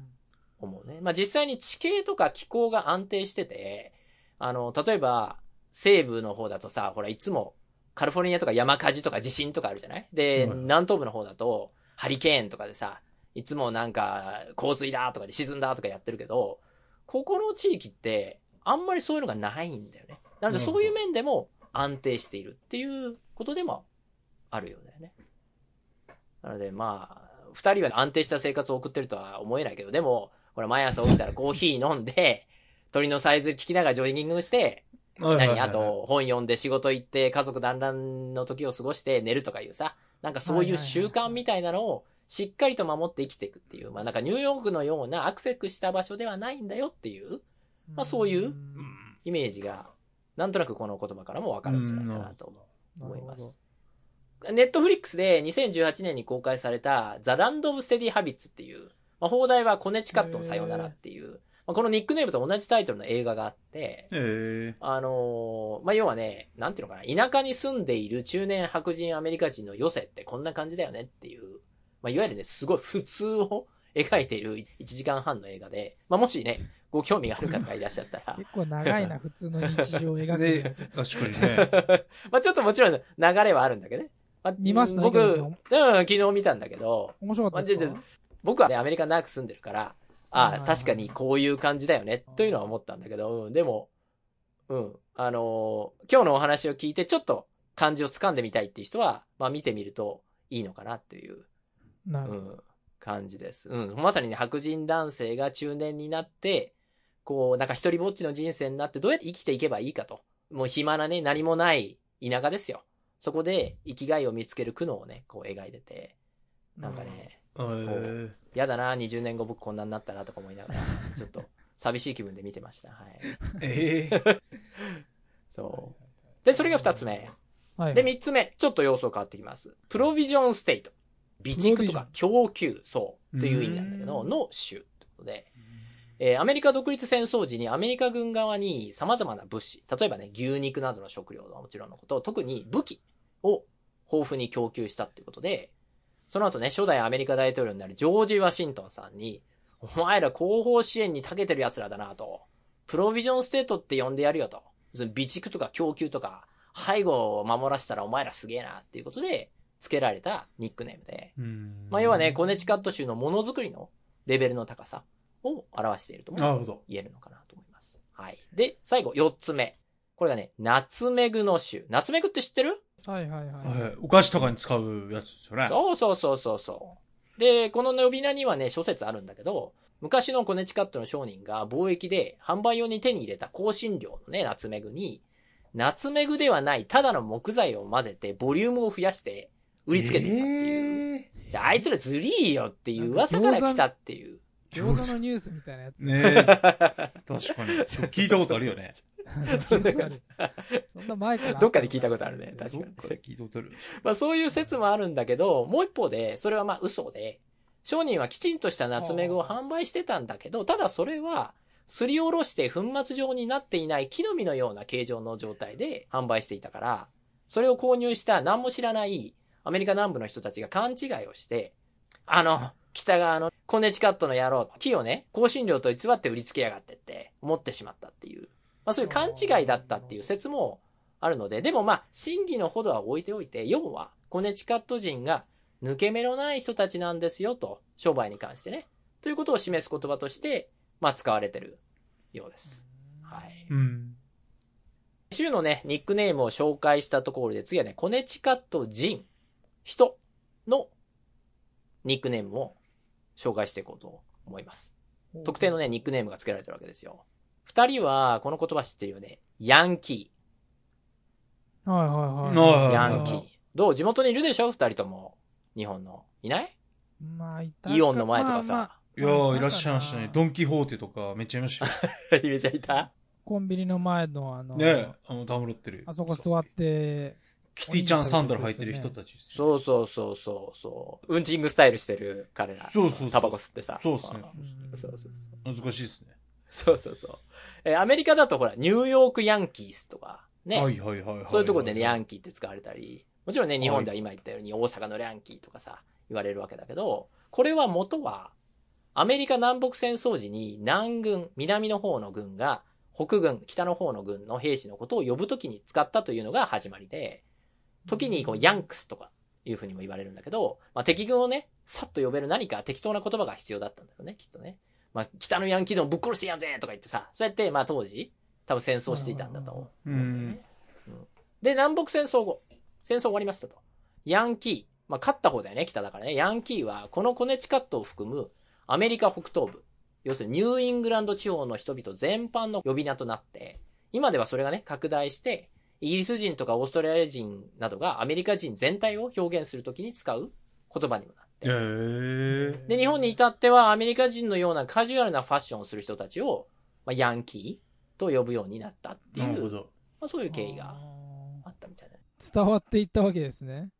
思うね。まあ、実際に地形とか気候が安定してて、あの、例えば、西部の方だとさ、ほら、いつも、カリフォルニアとか山火事とか地震とかあるじゃない？で、はい南東部の方だと、ハリケーンとかでさ、いつもなんか、洪水だとかで沈んだとかやってるけど、ここの地域って、あんまりそういうのがないんだよね。なので、そういう面でも安定しているっていうことでもあるよね。なので、まあ、二人は安定した生活を送ってるとは思えないけど、でも、ほら、毎朝起きたらコーヒー飲んで、鳥のサイズ聞きながらジョギングして、何あと、本読んで仕事行って家族団らんの時を過ごして寝るとかいうさ、なんかそういう習慣みたいなのをしっかりと守って生きていくっていう、まあなんかニューヨークのようなアクセスした場所ではないんだよっていうまあそういううんイメージが、なんとなくこの言葉からもわかるんじゃないかなと思います。ネットフリックスで2018年に公開されたザ・ランド・オブ・ステディ・ハビッツっていう、まあ、放題はコネチカットのさよならっていう、まあ、このニックネームと同じタイトルの映画があって。あのーまあ、要はね、なんていうのかな、田舎に住んでいる中年白人アメリカ人の余生ってこんな感じだよねっていう、まあ、いわゆるね、すごい普通を描いている1時間半の映画で、まあ、もしね、ご興味がある方がいらっしゃったら、結構長いな、普通の日常を描く。確かにね。まあちょっともちろん流れはあるんだけどね。まあ見ました？僕、池うん、昨日見たんだけど、面白かったですか？まあ僕はね、アメリカ長く住んでるから、ああ、確かにこういう感じだよね、というのは思ったんだけど、うん、でも、うん、あのー今日のお話を聞いてちょっと感じをつかんでみたいっていう人は、まあ見てみるといいのかなっていう、なるほど。うん、感じです。うん、まさにね、白人男性が中年になって、こう、なんか一人ぼっちの人生になってどうやって生きていけばいいかともう暇なね、何もない田舎ですよ。そこで生きがいを見つける苦悩をね、こう描いてて、なんかね、えーやだな、20年後僕こんなになったらとか思いながら、ちょっと寂しい気分で見てました。はい。えー そう。で、それが二つ目。はい。で、三つ目、ちょっと要素変わってきます。プロビジョンステート。備蓄とか供給、そう、という意味なんだけど、うんの種ってことで、えーアメリカ独立戦争時にアメリカ軍側に様々な物資、例えばね、牛肉などの食料はもちろんのこと、特に武器を豊富に供給したっていうことで、その後ね、初代アメリカ大統領になるジョージ・ワシントンさんに、お前ら後方支援に長けてる奴らだなと、プロビジョンステートって呼んでやるよと。その備蓄とか供給とか、背後を守らせたらお前らすげえなっていうことで、付けられたニックネームで、うんまあ要はね、コネチカット州のものづくりのレベルの高さを表しているともなるほど。言えるのかなと思います。はい。で、最後、四つ目。これがね、ナツメグの種。ナツメグって知ってる？はいはいはい。はいお菓子とかに使うやつですよね。そうそうそうそうそう。で、この呼び名にはね、諸説あるんだけど、昔のコネチカットの商人が貿易で販売用に手に入れた香辛料のね、ナツメグに、ナツメグではないただの木材を混ぜてボリュームを増やして売りつけていたっていう。えであいつらずりーよっていう噂から来たっていう。餃子のニュースみたいなやつ。ーねえ。確かに。聞いたことあるよね。そんな前から。どっかで聞いたことあるね。確かにどっ。かで聞いたことある。まあそういう説もあるんだけど、もう一方で、それはまあ嘘で、商人はきちんとしたナツメグを販売してたんだけど、ただそれは、すりおろして粉末状になっていない木の実のような形状の状態で販売していたから、それを購入した何も知らないアメリカ南部の人たちが勘違いをして、あの、北側のコネチカットの野郎、木をね、香辛料と偽って売りつけやがってって思ってしまったっていう、まあそういう勘違いだったっていう説もあるので、でもまあ、真偽のほどは置いておいて、要は、コネチカット人が抜け目のない人たちなんですよと、商売に関してね。ということを示す言葉として、まあ使われてるようです。はい。うん。州のね、ニックネームを紹介したところで、次はね、コネチカット人、人のニックネームを紹介していこうと思います。特定のね、ニックネームが付けられてるわけですよ。二人は、この言葉知ってるよね？ヤンキはいはいはい。ー。はいヤンキー。どう？地元にいるでしょ？二人とも。日本の。いない？まあ、いたかイオンの前とかまあまさ。いやー、いらっしゃいましたね。ドンキホーテとかめっちゃいましたよ。めちゃいた？コンビニの前のあの、ねえ、あの、たむろってる。あそこ座って、キティちゃんサンダル履いてる人たちですよ。そうそうそうそうそう。うんちんぐスタイルしてる彼ら。そうそうそうタバコ吸ってさ。そうっすねうんそうそうそう。難しいですね。そうそうそう。えーアメリカだとほら、ニューヨークヤンキースとか、ね。はいはいはいはい。そういうところでね、ヤンンキーって使われたり、もちろんね、日本では今言ったように大阪のヤンキーとかさ、言われるわけだけど、これは元は、アメリカ南北戦争時に南軍、南の方の軍が、北軍、北の方の軍の兵士のことを呼ぶときに使ったというのが始まりで、時にこう、ヤンクスとかいうふうにも言われるんだけど、まあ、敵軍をね、さっと呼べる何か適当な言葉が必要だったんだよね、きっとね。まあ、北のヤンキーでもぶっ殺してやんぜとか言ってさ、そうやって、まあ当時、多分戦争していたんだと思う。うん。で、南北戦争後、戦争終わりましたと。ヤンキー、まあ、勝った方だよね、北だからね。ヤンキーは、このコネチカットを含むアメリカ北東部、要するにニューイングランド地方の人々全般の呼び名となって、今ではそれがね、拡大して、イギリス人とかオーストラリア人などがアメリカ人全体を表現するときに使う言葉にもなってへ。え。で、日本に至ってはアメリカ人のようなカジュアルなファッションをする人たちを、まあ、ヤンキーと呼ぶようになったっていう、なるほど。まあ、そういう経緯がああったみたいな。ー伝わっていったわけですね。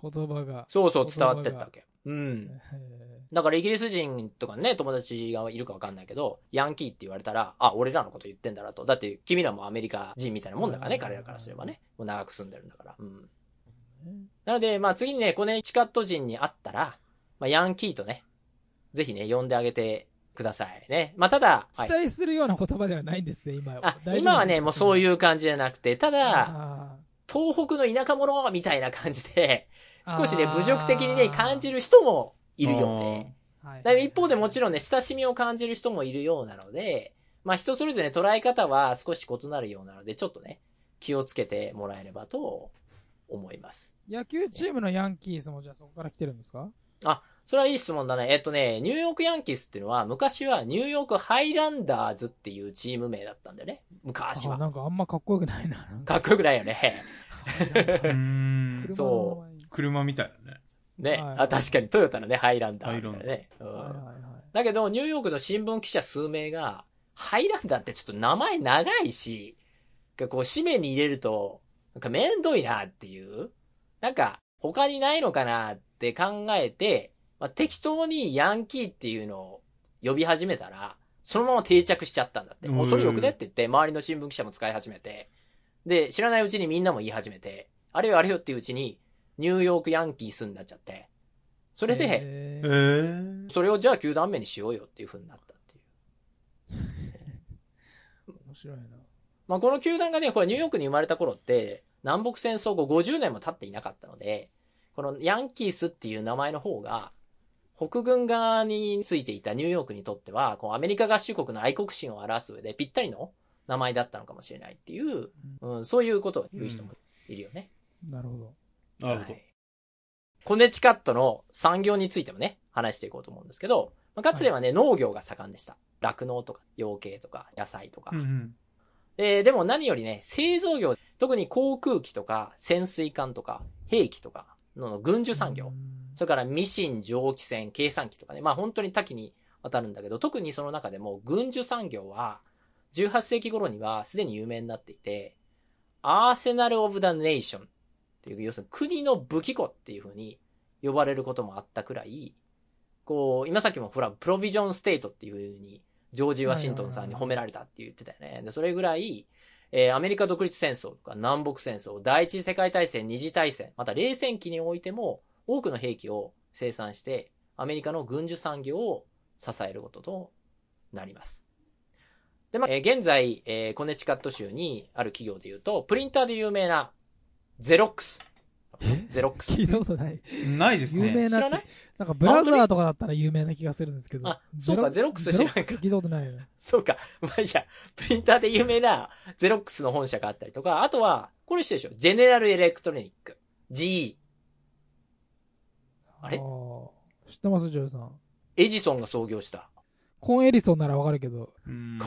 言葉が。そうそう伝わってったわけ。うん。へ だからイギリス人とかね、友達がいるかわかんないけど、ヤンキーって言われたら、あ、俺らのこと言ってんだなと。だって君らもアメリカ人みたいなもんだからね、うん彼らからすればね。もう長く住んでるんだから。うん。ーなので、まあ次にね、コネチカット人に会ったら、まあヤンキーとね、ぜひね、呼んであげてくださいね。まあただ、はい期。待するような言葉ではないんですね、今。あ、今はね、もうそうういう感じじゃなくて、ただ、あ東北の田舎者みたいな感じで、ー少しね、侮辱的にね、感じる人もいるよね。はいだから一方でもちろんね、親しみを感じる人もいるようなので、まあ人それぞれ捉え方は少し異なるようなので、ちょっとね、気をつけてもらえればと思います。野球チームのヤンキースもじゃあそこから来てるんですか？それはいい質問だね。えっとね、ニューヨークヤンキースっていうのは、昔はニューヨークハイランダーズっていうチーム名だったんだよね。昔は。あなんかあんまかっこよくないな。かかっこよくないよね。うーん。そ車みたいなね。ね。はいあ、確かにトヨタのね、ハイランダーみたいなね。うんはいはいはい。だけど、ニューヨークの新聞記者数名が、ハイランダーってちょっと名前長いし、こう、紙面に入れると、なんかめんどいなっていう。なんか、他にないのかなって考えて、まあ、適当にヤンキーっていうのを呼び始めたら、そのまま定着しちゃったんだって。うんもうそれよくねって言って、周りの新聞記者も使い始めて、で、知らないうちにみんなも言い始めて、あれよあれよっていううちに、ニューヨークヤンキースになっちゃって、それで、ええーー。それをじゃあ球団名にしようよっていう風になったっていう。面白いな。まあこの球団がね、これニューヨークに生まれた頃って、南北戦争後50年も経っていなかったので、このヤンキースっていう名前の方が、北軍側についていたニューヨークにとっては、こうアメリカ合衆国の愛国心を表す上でぴったりの名前だったのかもしれないっていう、うん、そういうことを言う人もいるよね。なるほど。なるほどはい。コネチカットの産業についてもね、話していこうと思うんですけど、まあかつてはね、農業が盛んでした。酪農とか、養鶏とか、野菜とか。うんうん。で、でも何よりね、製造業、特に航空機とか、潜水艦とか、兵器とかの軍需産業う。んそれからミシン、蒸気船、計算機とかね。まあ本当に多岐にわたるんだけど、特にその中でも軍需産業は、18世紀頃にはすでに有名になっていて、 Arsenal of the Nation っていう、要するに国の武器庫っていう風に呼ばれることもあったくらい、こう、今さっきもほら、 Provision State っていう風に、ジョージ・ワシントンさんに褒められたって言ってたよね。で、それぐらい、えーアメリカ独立戦争とか南北戦争、第一次世界大戦、二次大戦、また冷戦期においても、多くの兵器を生産して、アメリカの軍需産業を支えることとなります。で、まあ、えー現在、えーコネチカット州にある企業で言うと、プリンターで有名な、ゼロックス。ゼロックス。聞いたことない。ないですね。有名な知らない？なんかブラザーとかだったら有名な気がするんですけど。あそうかゼロックス知らないかゼロックス聞いたことないよね。そうか。まあいいや、プリンターで有名なゼロックスの本社があったりとか、あとは、これ知ってるでしょジェネラルエレクトロニック。GE。あれー知ってます、ジョーさん。エジソンが創業した。コンエリソンならわかるけど。うん。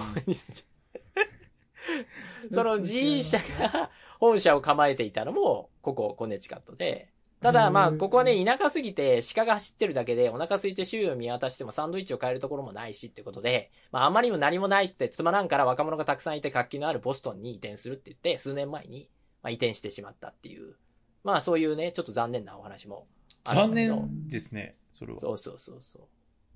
その GE 社が本社を構えていたのも、ここ、コネチカットで。ただ、まあ、ここはね、田舎すぎて、鹿が走ってるだけで、お腹空いて周囲を見渡してもサンドイッチを買えるところもないしってことで、まあ、あまりにも何もないってつまらんから若者がたくさんいて活気のあるボストンに移転するって言って、数年前に、まあ、移転してしまったっていう。まあ、そういうね、ちょっと残念なお話もある残。念ですね、それは。そうそうそうそう。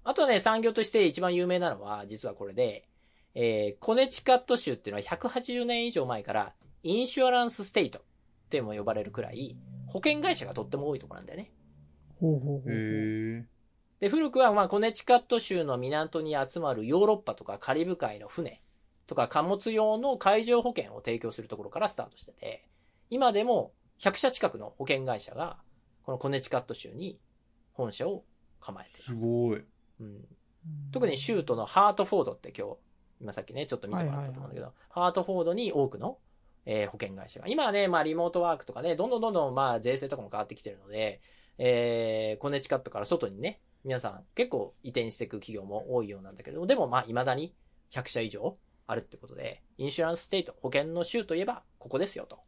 あとはね、産業として一番有名なのは、実はこれで、えー、コネチカット州っていうのは180年以上前から、インシュアランスステイトっても呼ばれるくらい、保険会社がとっても多いところなんだよね。ほうほうほう。へえ。で、古くは、まあ、コネチカット州の港に集まるヨーロッパとかカリブ海の船とか貨物用の海上保険を提供するところからスタートしてて、今でも100社近くの保険会社が、このコネチカット州に本社を構えていすます。ごい。うん特に州都のハートフォードって今日、今さっきね、ちょっと見てもらったと思うんだけど、ハートフォードに多くの、えー保険会社が。今はね、まあリモートワークとかね、どんどんどんどんまあ税制とかも変わってきてるので、えー、コネチカットから外にね、皆さん結構移転していく企業も多いようなんだけど、でもまあ未だに100社以上あるってことで、 Insurance State、保険の州といえばここですよと。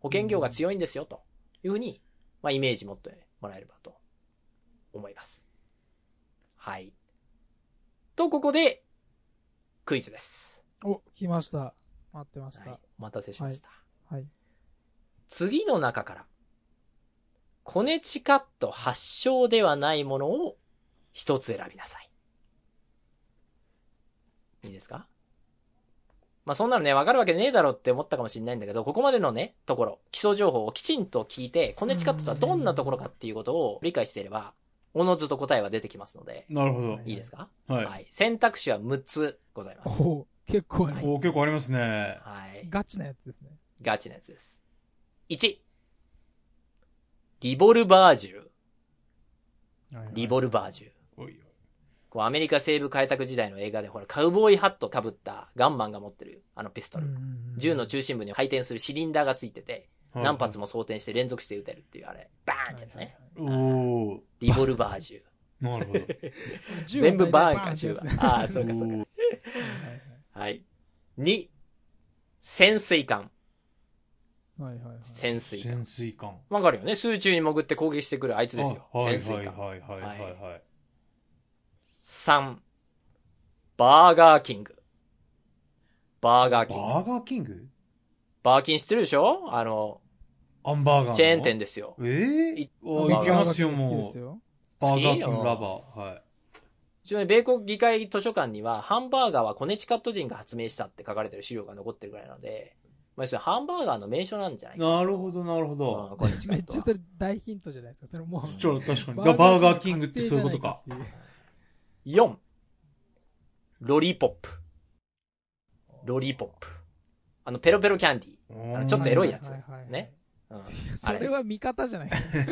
保険業が強いんですよというふうに、まあイメージ持ってもらえればと思います。はい。と、ここで、クイズです。お、来ました。待ってましはいた。。お待たせしました。はい。次の中から、コネチカット発祥ではないものを一つ選びなさい。いいですか？まあそんなのね、わかるわけねえだろって思ったかもしれないんだけど、ここまでのね、ところ、基礎情報をきちんと聞いて、コネチカットとはどんなところかっていうことを理解していれば、おのずと答えは出てきますので、なるほど。いいですか？はい。選択肢は6つございます。お結構あります。お結構ありますね。はい。ガチなやつですね。ガチなやつです。1、リボルバー銃。リボルバー銃。おいおいこうアメリカ西部開拓時代の映画でほら、カウボーイハット被ったガンマンが持ってるあのピストル。銃の中心部に回転するシリンダーがついてて、何発も装填して連続して撃てるっていうあれ、バーンってやつね。おー。リボルバー銃。なるほど。銃 全部バーンか銃は。ああ、そうかそうか。はいはい。2、潜水艦。はいはいはい。潜水艦。潜水艦。わかるよね水中に潜って攻撃してくるあいつですよ。潜水艦。はいはいはいはいはい。3、バーガーキング。バーガーキング。バーガーキング？バーキン知ってるでしょ？あの、ハンバーガーの？チェーン店ですよ。ええいー、あいけますよ、バーガーキング好きもう。ですよバーガーキング lover。はい。一応ね、米国議会図書館には、ハンバーガーはコネチカット人が発明したって書かれてる資料が残ってるぐらいなので、まあ、要するにハンバーガーの名所なんじゃないかなるほど、なるほな。どうん。コネチカットはめっちゃそれ大ヒントじゃないですか。それもう。ちょ、確かに。だバーガーキングってそういうことか。確定じゃないって4、ロリポップ。ロリポップ。あの、ペロペロキャンディー。あのちょっとエロいやつはいはいはいね。それは見方じゃない。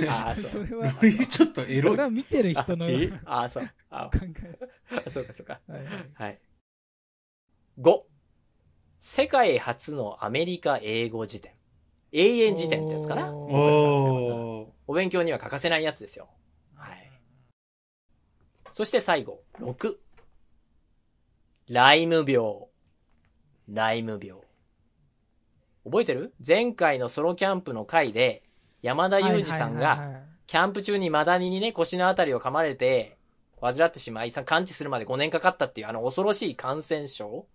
あーそう それは、ちょっとエロいそれ。は見てる人の考えあ、そう。あ、え。そうかそうか。はいはいはい。5、世界初のアメリカ英語辞典。英英辞典ってやつかな？お。お勉強には欠かせないやつですよ。はい。そして最後、6。ライム病。ライム病。覚えてる？前回のソロキャンプの回で、山田裕二さんが、キャンプ中にマダニにね、腰のあたりを噛まれて、患ってしまい、完治するまで5年かかったっていう、あの恐ろしい感染症？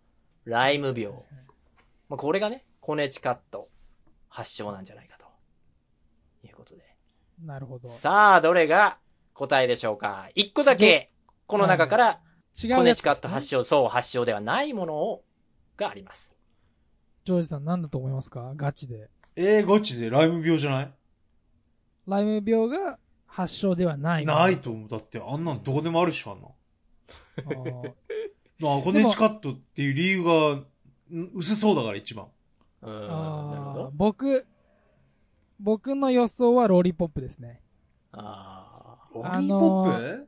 ライム病。まあ、これがね、コネチカット発症なんじゃないかと。いうことで。なるほど。さあ、どれが答えでしょうか ?1 個だけ、この中から、コネチカット発症、そう発症ではないものを、があります。ジョージさん何だと思いますか？ガチで。えー、ゴチでライム病じゃない？ライム病が発症ではない。ないと思う。だって、あんなのどこでもあるっしょ、あんな。あーまあ、コネチカットっていう理由が、ん薄そうだから一番。うーん、なるあーほど。僕、僕の予想はロリポップですね。あロリあーポのップ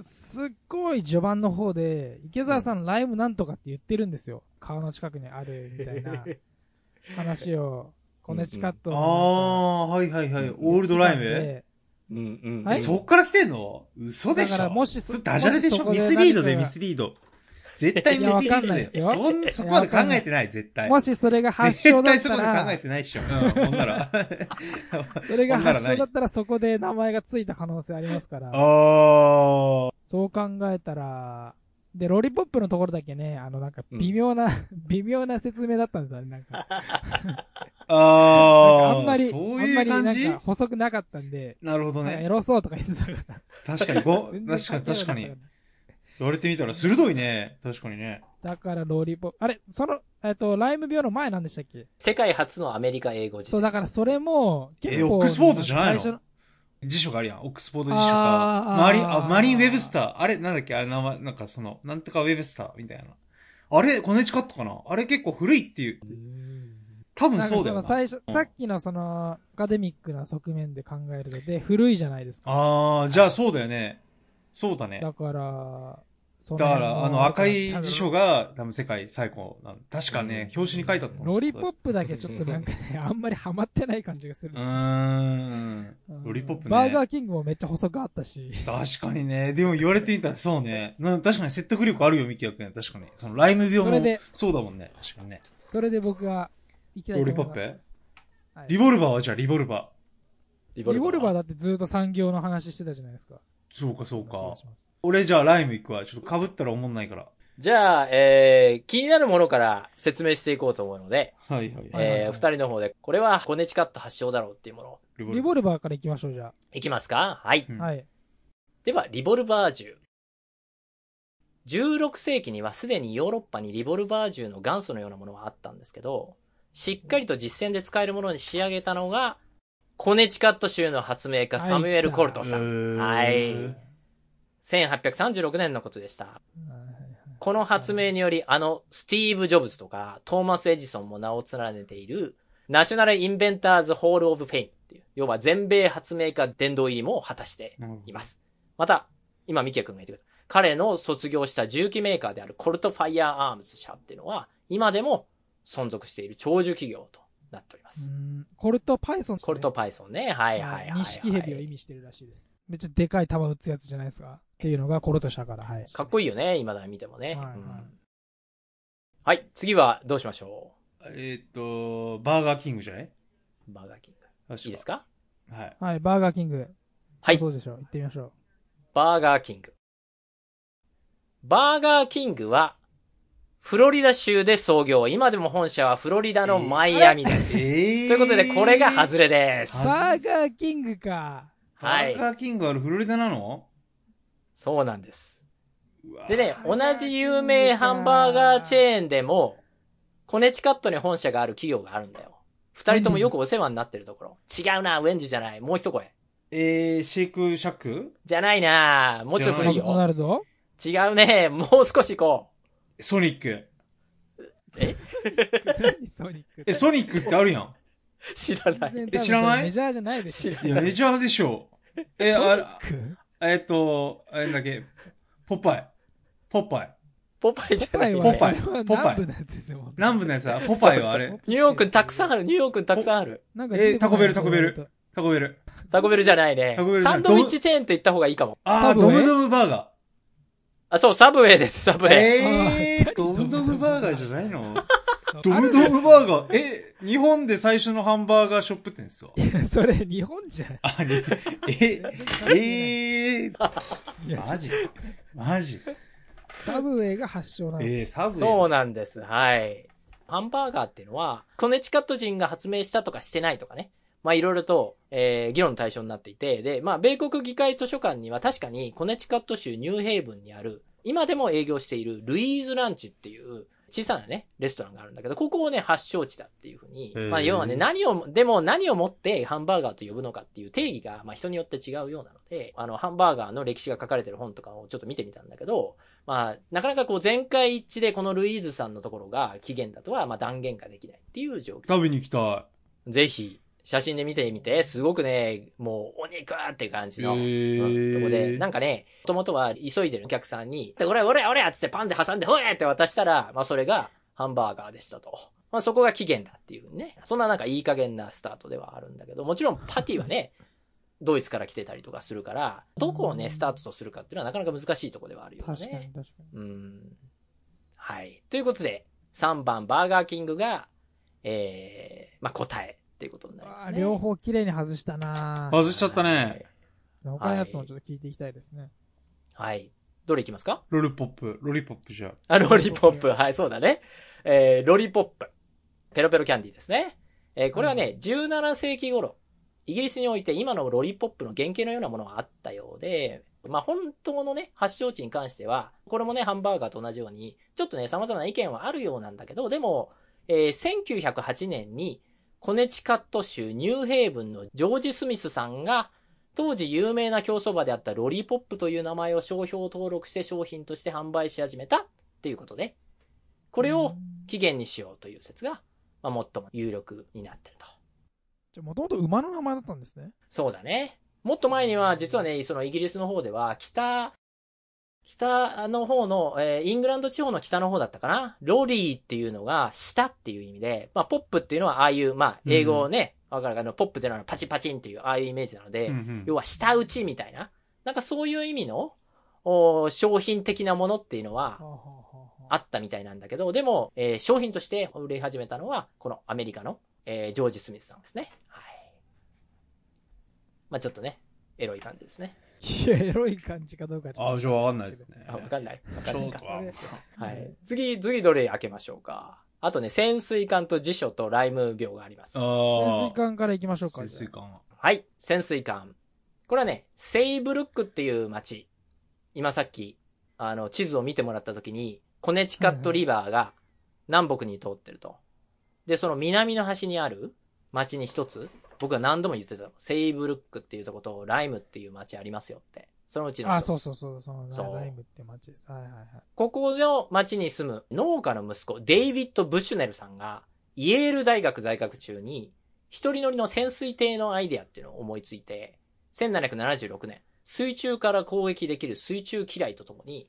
すっごい序盤の方で、池澤さんライムなんとかって言ってるんですよ。川の近くにあるみたいな話を、コネチカットあのあー、はいはいはい。オールドライムでーうんうん。はいそっから来てんの？嘘でしょだからもしそれダジャレでしょ？ミスリードでミスリード。絶対ミスリードいやわかんないですよそん、そこまで考えてない、絶対。もしそれが発症だった絶対そこまで考えら、てないっしょ。うん、ほんなら。それが発症だったらそこで名前がついた可能性ありますから。そう考えたら、で、ロリポップのところだけね、あの、なんか微妙な、微妙な説明だったんですよね、なんか。あー。あんまり、そうあんまいう感じか補足なかったんで、なるほどなんかエね。ロそうとか言ってたから。確かに、ご、確かに確かに。言われてみたら鋭いね。確かにね。だからロリポップ、あれ、その、えっと、ライム病の前なんでしたっけ？世界初のアメリカ英語辞そう、典。だからそれも、結構、えオックスフォードじゃないの？最初辞書があるやん。オックスフォード辞書あか。ーマリン、あ、マリンウェブスター。あれ、なんだっけ？あれ名前、なんかその、なんとかウェブスターみたいな。あれ、コネチカットかな？あれ結構古いっていう。多分なんかそうだよな。その最初、うんさっきのその、アカデミックな側面で考えると、で、古いじゃないですか。あー、じゃあそうだよね。そうだね。だから、そだから、あの赤い辞書が、が多分世界最古なの。確かね、うん表紙に書いてあったのロリポップだけちょっとなんかね、あんまりハマってない感じがするんうですよーん。うんロリポップねバーガーキングもめっちゃ細くあったし。確かにね。でも言われてみたらそうね。な確かに説得力あるよ、ミキヤ君。確かに。そのライム病もそれでそうだもんね。確かにね。それで僕が行きたいと思います。ロリポッはいリボルバーはじゃあリボルバリリボルバーだ。だってずっと産業の話してたじゃないですか。ー。そうか、そう気か Oh. 俺じゃあライム行くわ。ちょっと被ったら思んないから。じゃあ、えー、気になるものから説明していこうと思うので、はいはい。はいはいはいえー、二人の方で、これはコネチカット発祥だろうっていうものを。リボリボルバーから行きましょう、じゃいきますか？はい。うんあ。はい。では、リボルバー銃。16世紀にはすでにヨーロッパにリボルバー銃の元祖のようなものはあったんですけど、しっかりと実戦で使えるものに仕上げたのが、コネチカット州の発明家はいサムエル・コルトうさん。はい。1836年のことでした。はいこの発明により、あの、スティーブ・ジョブズとか、トーマス・エジソンも名を連ねている、 National Inventors Hall of Fame っていう、要は全米発明家殿堂入りも果たしています。また、今、ミキヤ君が言ってくれた、彼の創業した銃器メーカーであるコルト・ファイヤー・アームズ社っていうのは、今でも存続している長寿企業となっておりまうす。んコルトパイソンねコルトパイソンね。はいはいはい、はい。錦蛇を意味してるらしいです。めっちゃでかい弾撃つやつじゃないですか。っていうのがコルトしたから、はい。かっこいいよね、今だに見てもね。はいはいうんはい、次はどうしましょえーっと、バーガーキングじゃない？うバーガーキング。確いいですか？はい。はい、バーガーキング。はいそうでしょう。行ってみましょう。バーガーキング。バーガーキングは、フロリダ州で創業。今でも本社はフロリダのマイアミです。えーということで、これが外れです。はバーガーキングか。はいバーガーキングあるフロリダなの？そうなんです。でね、同じ有名ハンバーガーチェーンでも、コネチカットに本社がある企業があるんだよ。二人ともよくお世話になってるところ。違うな、ウェンジじゃない。もう一声。えー、シェイクシャック？じゃないなもうちょい古いよ。違うねもう少しこソニック。何ソニック？ってえ、ソニックってあるやん。う。知らない。え知らない？メジャーじゃないですよ。知らいや、メジャーでしょ。え、ソニッあ、ク？えっと、あれだっけ、ポッパイ。ポッパイ。ポパイじゃない。ポパイは、ポパイそれはポパイ南部のやつですよ。南部のやつは、ポパイはあれ。ニューヨークにたくさんある。ニューヨークにたくさんある。なんかえ出てこないタコベルタコベル。タコベル。タコベルじゃないねタコベル。じゃないサンドイッチチェーンと言った方がいいかも。あー、サブウェイ？ドムドムバーガあ、そう、サブウェイです、サブウー。ェイ。ドムドムバーガーじゃないの？ドドムドムバーガー？え、日本で最初のハンバーガーショップ店ですわ。ーそれ日本じゃん。あれ、え、えー、いやマジマジサブウェイが発祥なの。えー、サブウェイそうなんです。はい。ハンバーガーっていうのは、コネチカット人が発明したとかしてないとかね。まあいろいろと、えー、議論の対象になっていて、で、まあ米国議会図書館には確かにコネチカット州ニューヘイブンにある、今でも営業しているルイーズランチっていう小さなね、レストランがあるんだけど、ここをね、発祥地だっていうふうにまあ要はね、何を、でも何をもってハンバーガーと呼ぶのかっていう定義が、まあ人によって違うようなので、あの、ハンバーガーの歴史が書かれてる本とかをちょっと見てみたんだけど、まあ、なかなかこう全会一致でこのルイーズさんのところが起源だとは、まあ断言ができないっていう状況。食べに行きたぜひ、写真で見てみて、すごくね、もうお肉って感じの、うんとこで、なんかね、もともとは急いでるお客さんに、で俺俺俺っつってパンで挟んで、ほえって渡したら、まあそれがハンバーガーでしたと。まあそこが起源だっていうね。そんななんかいい加減なスタートではあるんだけど、もちろんパティはね、ドイツから来てたりとかするから、どこをね、スタートとするかっていうのはなかなか難しいところではあるよね。確かに確かに。うん。はい。ということで、3番バーガーキングが、えー、まあ、答えっていうことになりますね。両方綺麗に外したな外しちゃったね。他のやつもちょっと聞いていきたいですね。はい。はい。どれいきますか？ロリポップ、ロリポップじゃ。あ、ロリポップ。はい、そうだね。えー、ロリポップ。ペロペロキャンディーですね。えー、これはね、17世紀頃、イギリスにおいて今のロリポップの原型のようなものがあったようで、まあ、本当のね、発祥地に関しては、これもね、ハンバーガーと同じように、ちょっとね、様々な意見はあるようなんだけど、でも、えー1908年に、コネチカット州ニューヘイブンのジョージ・スミスさんが、当時有名な競走馬であったロリポップという名前を商標登録して商品として販売し始めたっていうことで、これを起源にしようという説が、まあ、最も有力になってると。じゃもともと馬の名前だったんですね。そうだね。もっと前には、実はね、そのイギリスの方では、北、北の方の、えーイングランド地方の北の方だったかな？ロリーっていうのが、下っていう意味で、まあ、ポップっていうのは、ああいう、まあ、英語をね、わ、かるかな、ポップっていうのはパチパチンっていう、ああいうイメージなので、うんうん要は下打ちみたいな。なんかそういう意味の、お商品的なものっていうのはあったみたいなんだけど、でも、えー商品として売れ始めたのは、このアメリカの、えージョージ・スミスさんですね。はい。まあちょっとね、エロい感じですね。いや、エロい感じかどうかちょっとあ、じゃあわかんないですね。あ、わかんない。わかんないかはい。次、次どれ開けましょうか。あとね、潜水艦と辞書とライム病があります。潜あ水艦から行きましょうか。潜水艦。はい、潜水艦。これはね、セイブルックっていう町。今さっき、あの、地図を見てもらった時に、コネチカットリバーが南北に通ってると。で、その南の端にある町に一つ、僕は何度も言ってたの。セイブルックっていうとこと、ライムっていう町ありますよって。そのうちの。あ、そうそうそう、そのそうライムって町です。はいはいはい。ここの町に住む農家の息子、デイビッド・ブシュネルさんが、イェール大学在学中に、一人乗りの潜水艇のアイデアっていうのを思いついて、1776年、水中から攻撃できる水中機雷とともに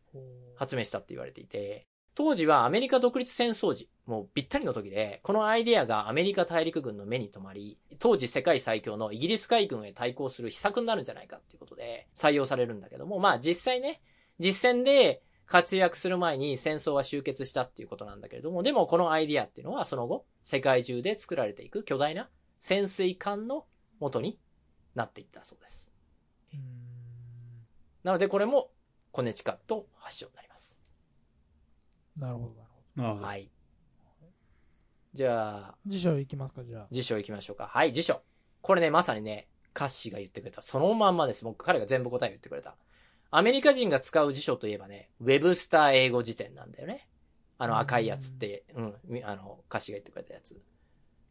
発明したって言われていて、当時はアメリカ独立戦争時、もうぴったりの時で、このアイデアがアメリカ大陸軍の目に留まり、当時世界最強のイギリス海軍へ対抗する秘策になるんじゃないかっていうことで採用されるんだけども、まあ実際ね、実戦で活躍する前に戦争は終結したっていうことなんだけれども、でもこのアイデアっていうのはその後、世界中で作られていく巨大な潜水艦の元になっていったそうです。うーんなのでこれもコネチカット発祥になります。なるほど。なるほど。はい。じゃあ、辞書いきますか、じゃあ。辞書行きましょうか。はい、辞書。これね、まさにね、カッシーが言ってくれた。そのまんまです。僕、彼が全部答えを言ってくれた。アメリカ人が使う辞書といえばね、ウェブスター英語辞典なんだよね。あの赤いやつって、うん、みあの、カッシーが言ってくれたやつ。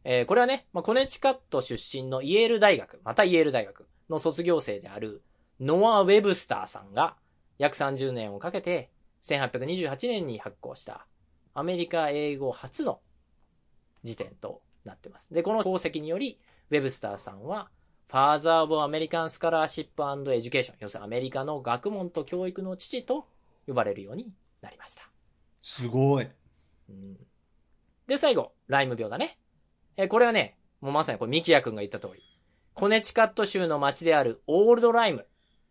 えーこれはね、まあ、コネチカット出身のイェール大学、またイェール大学の卒業生である、ノア・ウェブスターさんが、約30年をかけて、1828年に発行した、アメリカ英語初の辞典となってます。で、この功績により、ウェブスターさんは、 Father of American Scholarship Education、要するにアメリカの学問と教育の父と呼ばれるようになりました。すごい。うんで、最後、ライム病だね。えーこれはね、もうまさにこれミキヤ君が言った通り、コネチカット州の町であるオールドライムっ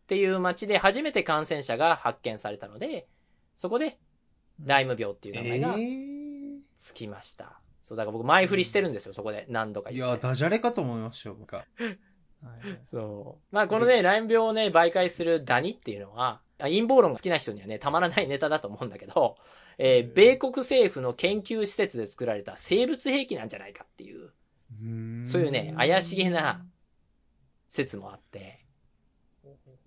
ていう町で初めて感染者が発見されたので、そこでライム病っていう名前がえつきました。そう、だから僕前振りしてるんですよ、そこで。何度か言って。や、ダジャレかと思いましたよ、僕。は。そう。まあこのね、ライム病をね、媒介するダニっていうのは、あ陰謀論が好きな人にはね、たまらないネタだと思うんだけど、えー米国政府の研究施設で作られた生物兵器なんじゃないかっていう、そういうね、怪しげな説もあって、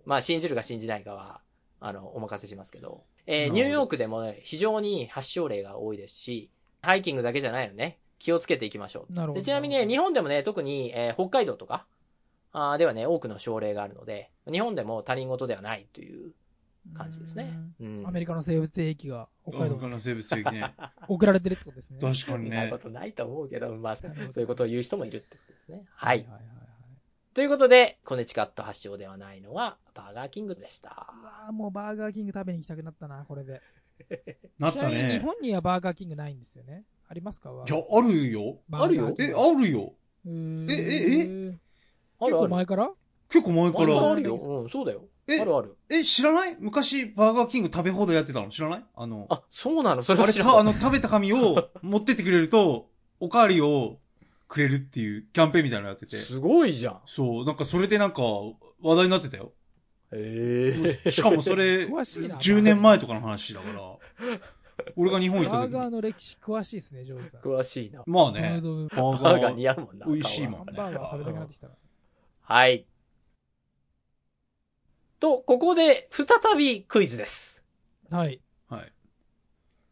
まあ信じるか信じないかは、あの、お任せしますけど、えーニューヨークでもね、非常に発症例が多いですし、ハイキングだけじゃないのね、気をつけていきましょう。なるほど。でちなみにね、日本でもね、特に、えー北海道とか、あーではね、多くの症例があるので、日本でも他人事ではないという感じですね。うん。アメリカの生物兵器が北海道の生物的ね。送られてるってことですね。確かにねそんなこ。とないと思うけど、まあ、そういうことを言う人もいるってことですね。はい。はいはいはい。ということで、コネチカット発祥ではないのは、バーガーキングでした。うわーもうバーガーキング食べに行きたくなったな、これで。なったちなみに日ね。本にはバーガーキングないんですよね。ありますか？いや、あるよ。あるよえ、あるよ。えええ？結あるある。構前から？結構前かあるあら。るよ。うん、そうだよ。えあるある。え、知らない？昔、バーガーキング食べ放題やってたの？知らない？あの、あ、そうなの？それ知らない。の、食べた紙を 持ってってくれると、おかわりをくれるっていうキャンペーンみたいなのやってて。すごいじゃん。そう、なんかそれでなんか話題になってたよ。ええしかもそれ、詳しいな。10年前とかの話だから。俺が日本行った時に。バーガーの歴史詳しいですね、ジョージさん。詳しいな。まあドムね、ドムバーバーガー。似合うもんな。美味しいもんハンバーガー食べたくなってきたな。はい。と、ここで再びクイズです。はい。はい。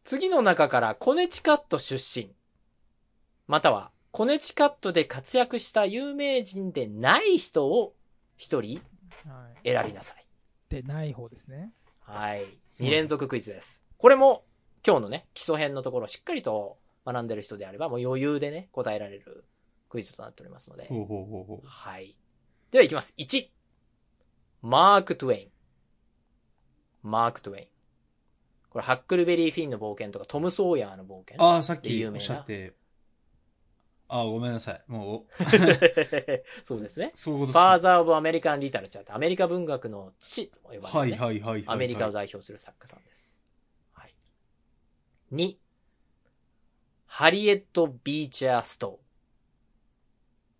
次の中からコネチカット出身、またはコネチカットで活躍した有名人でない人を一人はい。選びなさい。で、ない方ですね。はい。2連続クイズです。これも今日のね、基礎編のところをしっかりと学んでる人であればもう余裕でね、答えられるクイズとなっておりますので。ほうほうほうほう。はい。では行きます。1。マーク・トゥエイン。マーク・トゥエイン。これ、ハックルベリー・フィンの冒険とか、トム・ソーヤーの冒険。ああ、さっで有名なきおっしゃって。ああ、ごめんなさい。も そうですねう、。そういうこと Father of American Literature ってアメリカ文学の父とも呼ばれる、ねはいはいはいはい。アメリカを代表する作家さんです。はい。2、ハリエット・ビーチャー・ストー。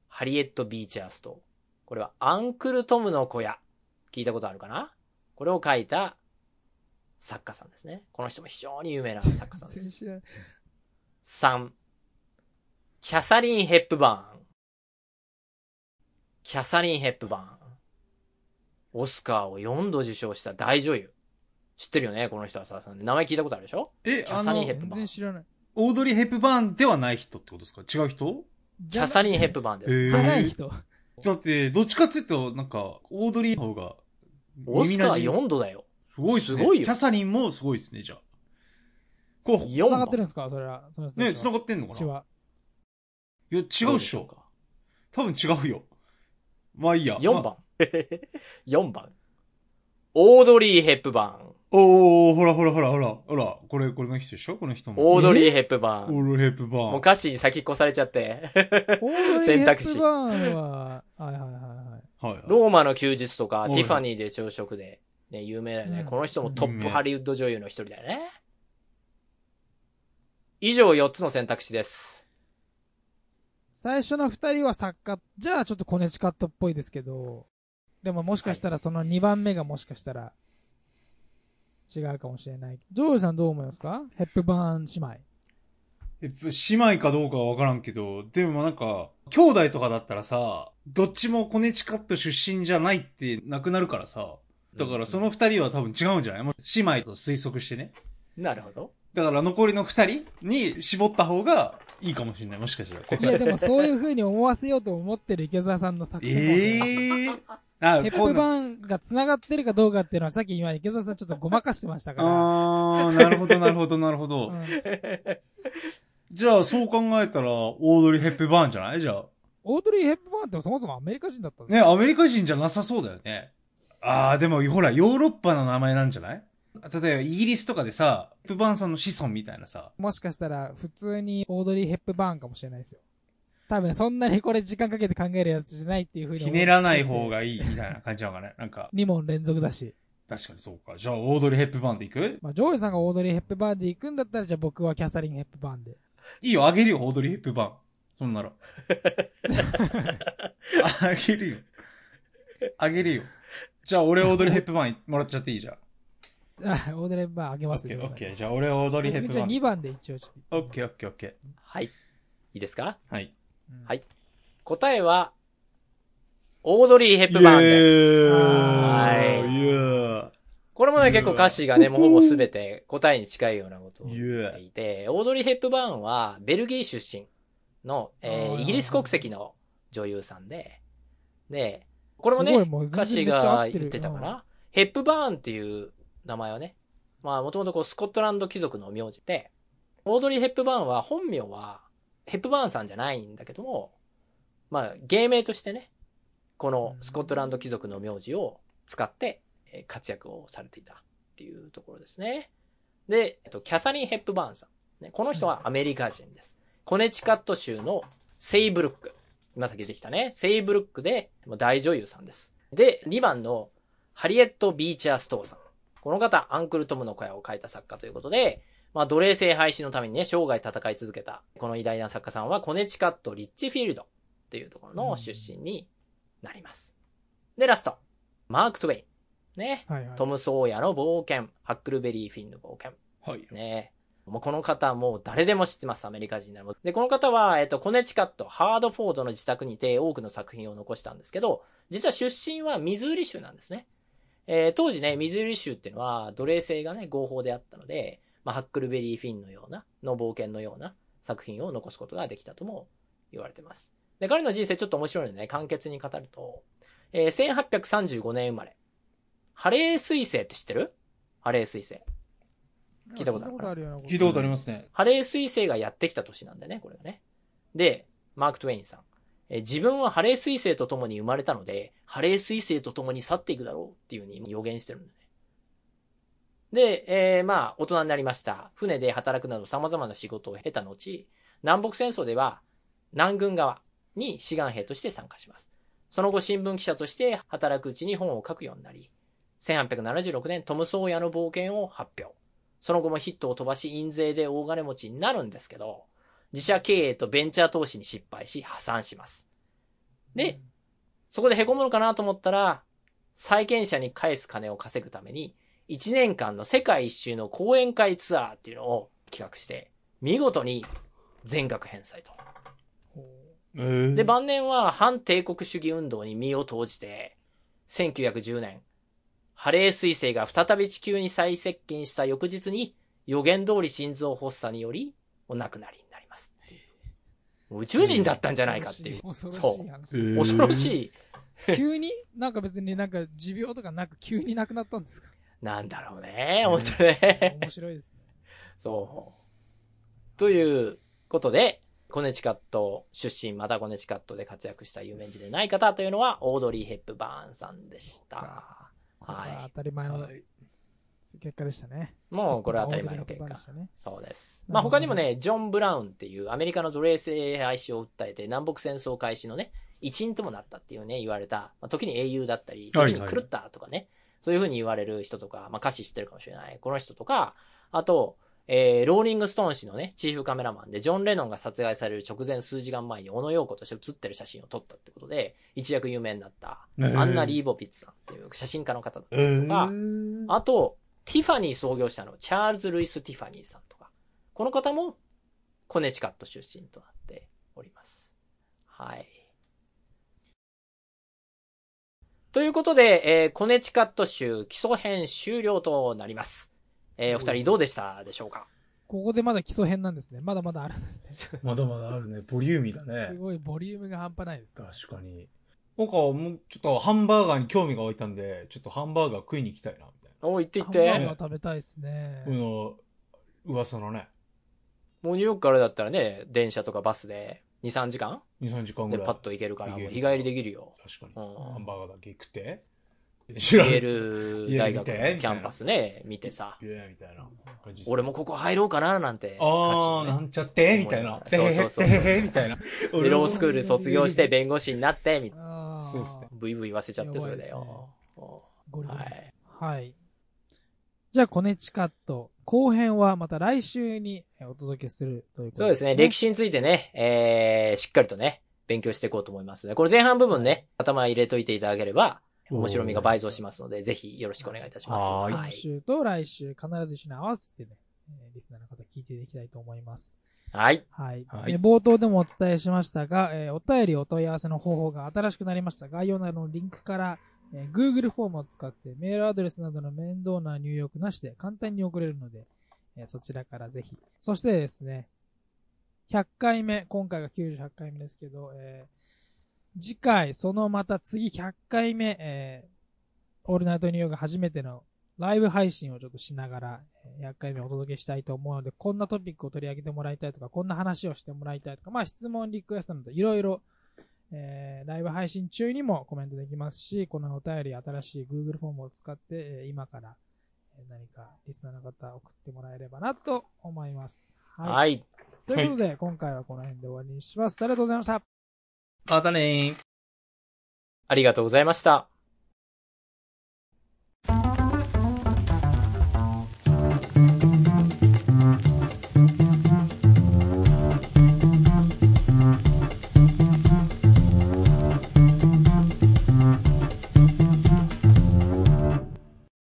ハリエット・ビーチャー・ストー。これはアンクル・トムの小屋。聞いたことあるかな？これを書いた作家さんですね。この人も非常に有名な作家さんです。全然知らない3、キャサリン・ヘップバーン。キャサリン・ヘップバーン。オスカーを4度受賞した大女優。知ってるよねこの人はさ、名前聞いたことあるでしょ？え、キャサリンヘ、ップ全然知らない。オードリー・ヘップバーンではない人ってことですか？違う人？キャサリン・ヘップバーンです。じゃない人。だって、どっちかっていうと、なんか、オードリーの方が、オスカー耳馴染み4度だよ。すごいっすね。すごいよキャサリンもすごいっすね、じゃあ。こう、4繋がってるん番。ですか？それは。ね、繋ががってんのかな？いや、違うっしょ。多分違うよ。まあいいや。4番。4 番。オードリー・ヘップバーン。おー、ほらほらほらほら、ほら、これ、これの人でしょ？この人も。オードリー・ヘップバーン。オールヘップバーン。もう歌詞に先越されちゃって。オードリー・ヘッ選択肢プバーンは、はいはいはいはい。はいはい。ローマの休日とか、ティファニーで朝食で、ね、有名だよね。うんこの人もトップハリウッド女優の一人だよね。以上4つの選択肢です。最初の二人は作家、じゃあちょっとコネチカットっぽいですけど、でももしかしたらその2番目がもしかしたら違うかもしれない。ジョージさんどう思いますか？ヘップバーン姉妹。え姉妹かどうかはわからんけど、でもなんか、兄弟とかだったらさ、どっちもコネチカット出身じゃないってなくなるからさ、だからその二人は多分違うんじゃない？もう姉妹と推測してね。なるほど。だから残りの二人に絞った方がいいかもしれない。もしかしたら。いやでもそういう風に思わせようと思ってる池澤さんの作戦ええー。あヘップバーンが繋がってるかどうかっていうのはさっき今池澤さんちょっとごまかしてましたから。あー、なるほど、なるほど、なるほど。うんじゃあ、そう考えたら、オードリー・ヘップバーンじゃない？じゃあ。オードリー・ヘップバーンってそもそもアメリカ人だったんですね、かアメリカ人じゃなさそうだよね。あー、でも、ほら、ヨーロッパの名前なんじゃない？例えば、イギリスとかでさ、ヘップバーンさんの子孫みたいなさ。もしかしたら普通にオードリー・ヘップバーンかもしれないですよ。多分そんなにこれ時間かけて考えるやつじゃないっていう風にひねらない方。がいいみたいな感じなのかね。なんか、2問連続だし。確かにそうか。じゃあ、オードリー・ヘップバーンでいく？まあ、ジョージさんがオードリー・ヘップバーンで行くんだったら、じゃあ僕はキャサリン・ヘップバーンで。いいよ、あげるよ、オードリー・ヘップバーン。そんなら。あげるよ。あげるよ。じゃあ、俺オードリー・ヘップバーンもらっちゃっていい？じゃん。あ、オードリー・ヘップバーンあげオますよ。ッケーオッケー。じゃあ、俺オードリー・ヘップじゃあバーン。2番で一応ちょっと。オッケーオッケーオッケはい。いいですか？ー。はい。うんはい答えは、オードリー・ヘップバーンです。はいイエーこれもね、結構歌詞がね、もうほぼすべて答えに近いようなことを言ってーいて、オードリー・ヘップバーンは、ベルギー出身の、えーあーイギリス国籍の女優さんで、で、これもねすごいもう、全然歌詞めっちゃ合ってるが言ってたかな。ヘップバーンっていう名前はね、まあ、もともとこう、スコットランド貴族の名字で、オードリー・ヘップバーンは本名は、ヘップバーンさんじゃないんだけども、まあ、芸名としてね、このスコットランド貴族の名字を使ってえー活躍をされていたっていうところですね。で、えっと、キャサリン・ヘップバーンさん。ね、この人はアメリカ人です。コネチカット州のセイブルック。今さっき出てきたね。セイブルックでもう大女優さんです。で、2番のハリエット・ビーチャー・ストーさん。この方、アンクル・トムの小屋を書いた作家ということで、まあ、奴隷制廃止のためにね、生涯戦い続けた、この偉大な作家さんは、コネチカット・リッチフィールドっていうところの出身になります。で、ラスト。マーク・トウェイン。ね。はいはい。トム・ソーヤの冒険。ハックルベリー・フィンの冒険。はい。ねもうこの方もう誰でも知ってます、アメリカ人なら。で、この方は、えっと、コネチカット、ハートフォードの自宅にて多くの作品を残したんですけど、実は出身はミズーリ州なんですね。えー当時ね、ミズーリ州っていうのは奴隷制がね、合法であったので、まあ、ハックルベリー・フィンのような、の冒険のような作品を残すことができたとも言われてます。で、彼の人生ちょっと面白いのでね、簡潔に語ると、えー1835年生まれ。ハレー彗星って知ってる？ハレー彗星。聞いたことある聞いたことあるようなこと聞いたことありますね。ハレー彗星がやってきた年なんだよね、これがね。で、マーク・トウェインさん。自分はハレー彗星と共に生まれたので、ハレー彗星と共に去っていくだろうっていうふうに予言してるんだね。で、えーまあ、大人になりました。船で働くなど様々な仕事を経た後、南北戦争では南軍側に志願兵として参加します。その後新聞記者として働くうちに本を書くようになり、1876年トム・ソーヤの冒険を発表。その後もヒットを飛ばし、印税で大金持ちになるんですけど、自社経営とベンチャー投資に失敗し、破産します。で、そこで凹むのかなと思ったら、債権者に返す金を稼ぐために、1年間の世界一周の講演会ツアーっていうのを企画して、見事に全額返済と。えーで、晩年は反帝国主義運動に身を投じて、1910年、ハレー彗星が再び地球に再接近した翌日に、予言通り心臓発作により、お亡くなりに。宇宙人だったんじゃないかっていう。恐ろしいそう恐ろしい。急に？なんか別になんか持病とかなく急に亡くなったんですか？なんだろうね。本当ね。面白いですね。そう。ということで、コネチカット出身、またコネチカットで活躍した有名人でない方というのは、オードリー・ヘップバーンさんでした。はは当たり前のはい結果でしたね。もうこれは当たり前の大結果手でしたね。そうです。まあ他にもね、ジョン・ブラウンっていうアメリカの奴隷制廃止を訴えて南北戦争開始のね、一員ともなったっていうね、言われた、まあ、時に英雄だったり、はいはい時に狂ったとかね、そういう風に言われる人とか、まあ歌詞知ってるかもしれない。この人とか、あと、えー、ローリング・ストーン誌のね、チーフカメラマンで、ジョン・レノンが殺害される直前数時間前に、オノ・ヨーコとして写ってる写真を撮ったってことで、一躍有名になった、アンナ・リーボヴィッツさんっていう写真家の方だったえりとか、ー、あと、ティファニー創業者のチャールズ・ルイス・ティファニーさんとか、この方もコネチカット出身となっております。はい。ということで、えーコネチカット州基礎編終了となります。えーお二人どうでしたでしょうか？ここでまだ基礎編なんですね。まだまだあるんですね。まだまだあるね。ボリューミーだすね。ごいボリュームが半端ないです。確かに。なんかもうちょっとハンバーガーに興味が湧いたんで、ちょっとハンバーガー食いに行きたいな、お、行って行っハンバーて。ガー食べたいですね。の、噂のね、もうニューヨークからだったらね、電車とかバスで2、3時間？2、3時間ぐらい。でパッと行けるから、もう日帰りできるよ。確かに。うんハンバーガーだけ食って。イ知らんェール大学のキャンパスね、見てさ。いやみたいな感じ俺もここ入ろうかななんて。あー、歌詞をねなんちゃってみたいな。そうそうそうみたいな。でロースクール卒業して弁護士になって、みあーそうですねブイブイ言わせちゃってそれだよ。はい。はい。じゃあ、コネチカット。後編はまた来週にえお届けするということそうですね。歴史についてね、えー、しっかりとね、勉強していこうと思いますので、これ前半部分ね、頭入れといていただければ、面白みが倍増しますので、ぜひよろしくお願いいたします。はーい今週と来週必ず一緒に合わせてね、えーリスナーの方聞いていきたいと思います。はい。はい。はいえー冒頭でもお伝えしましたが、えーお便りお問い合わせの方法が新しくなりました。概要欄のリンクから、えー Google フォームを使ってメールアドレスなどの面倒な入力なしで簡単に送れるので、えーそちらからぜひ。そしてですね、100回目、今回が98回目ですけど、えー次回、そのまた次100回目、えーオールナイトニューヨーク初めてのライブ配信をちょっとしながら、え100回目お届けしたいと思うので、こんなトピックを取り上げてもらいたいとか、こんな話をしてもらいたいとか、まあ質問、リクエストなどいろいろ、えーライブ配信中にもコメントできますし、このお便り、新しい Google フォームを使って、えー今から、えー何かリスナーの方送ってもらえればなと思います。はい。はい。ということで、今回はこの辺で終わりにします。ありがとうございました。またねー。ありがとうございました。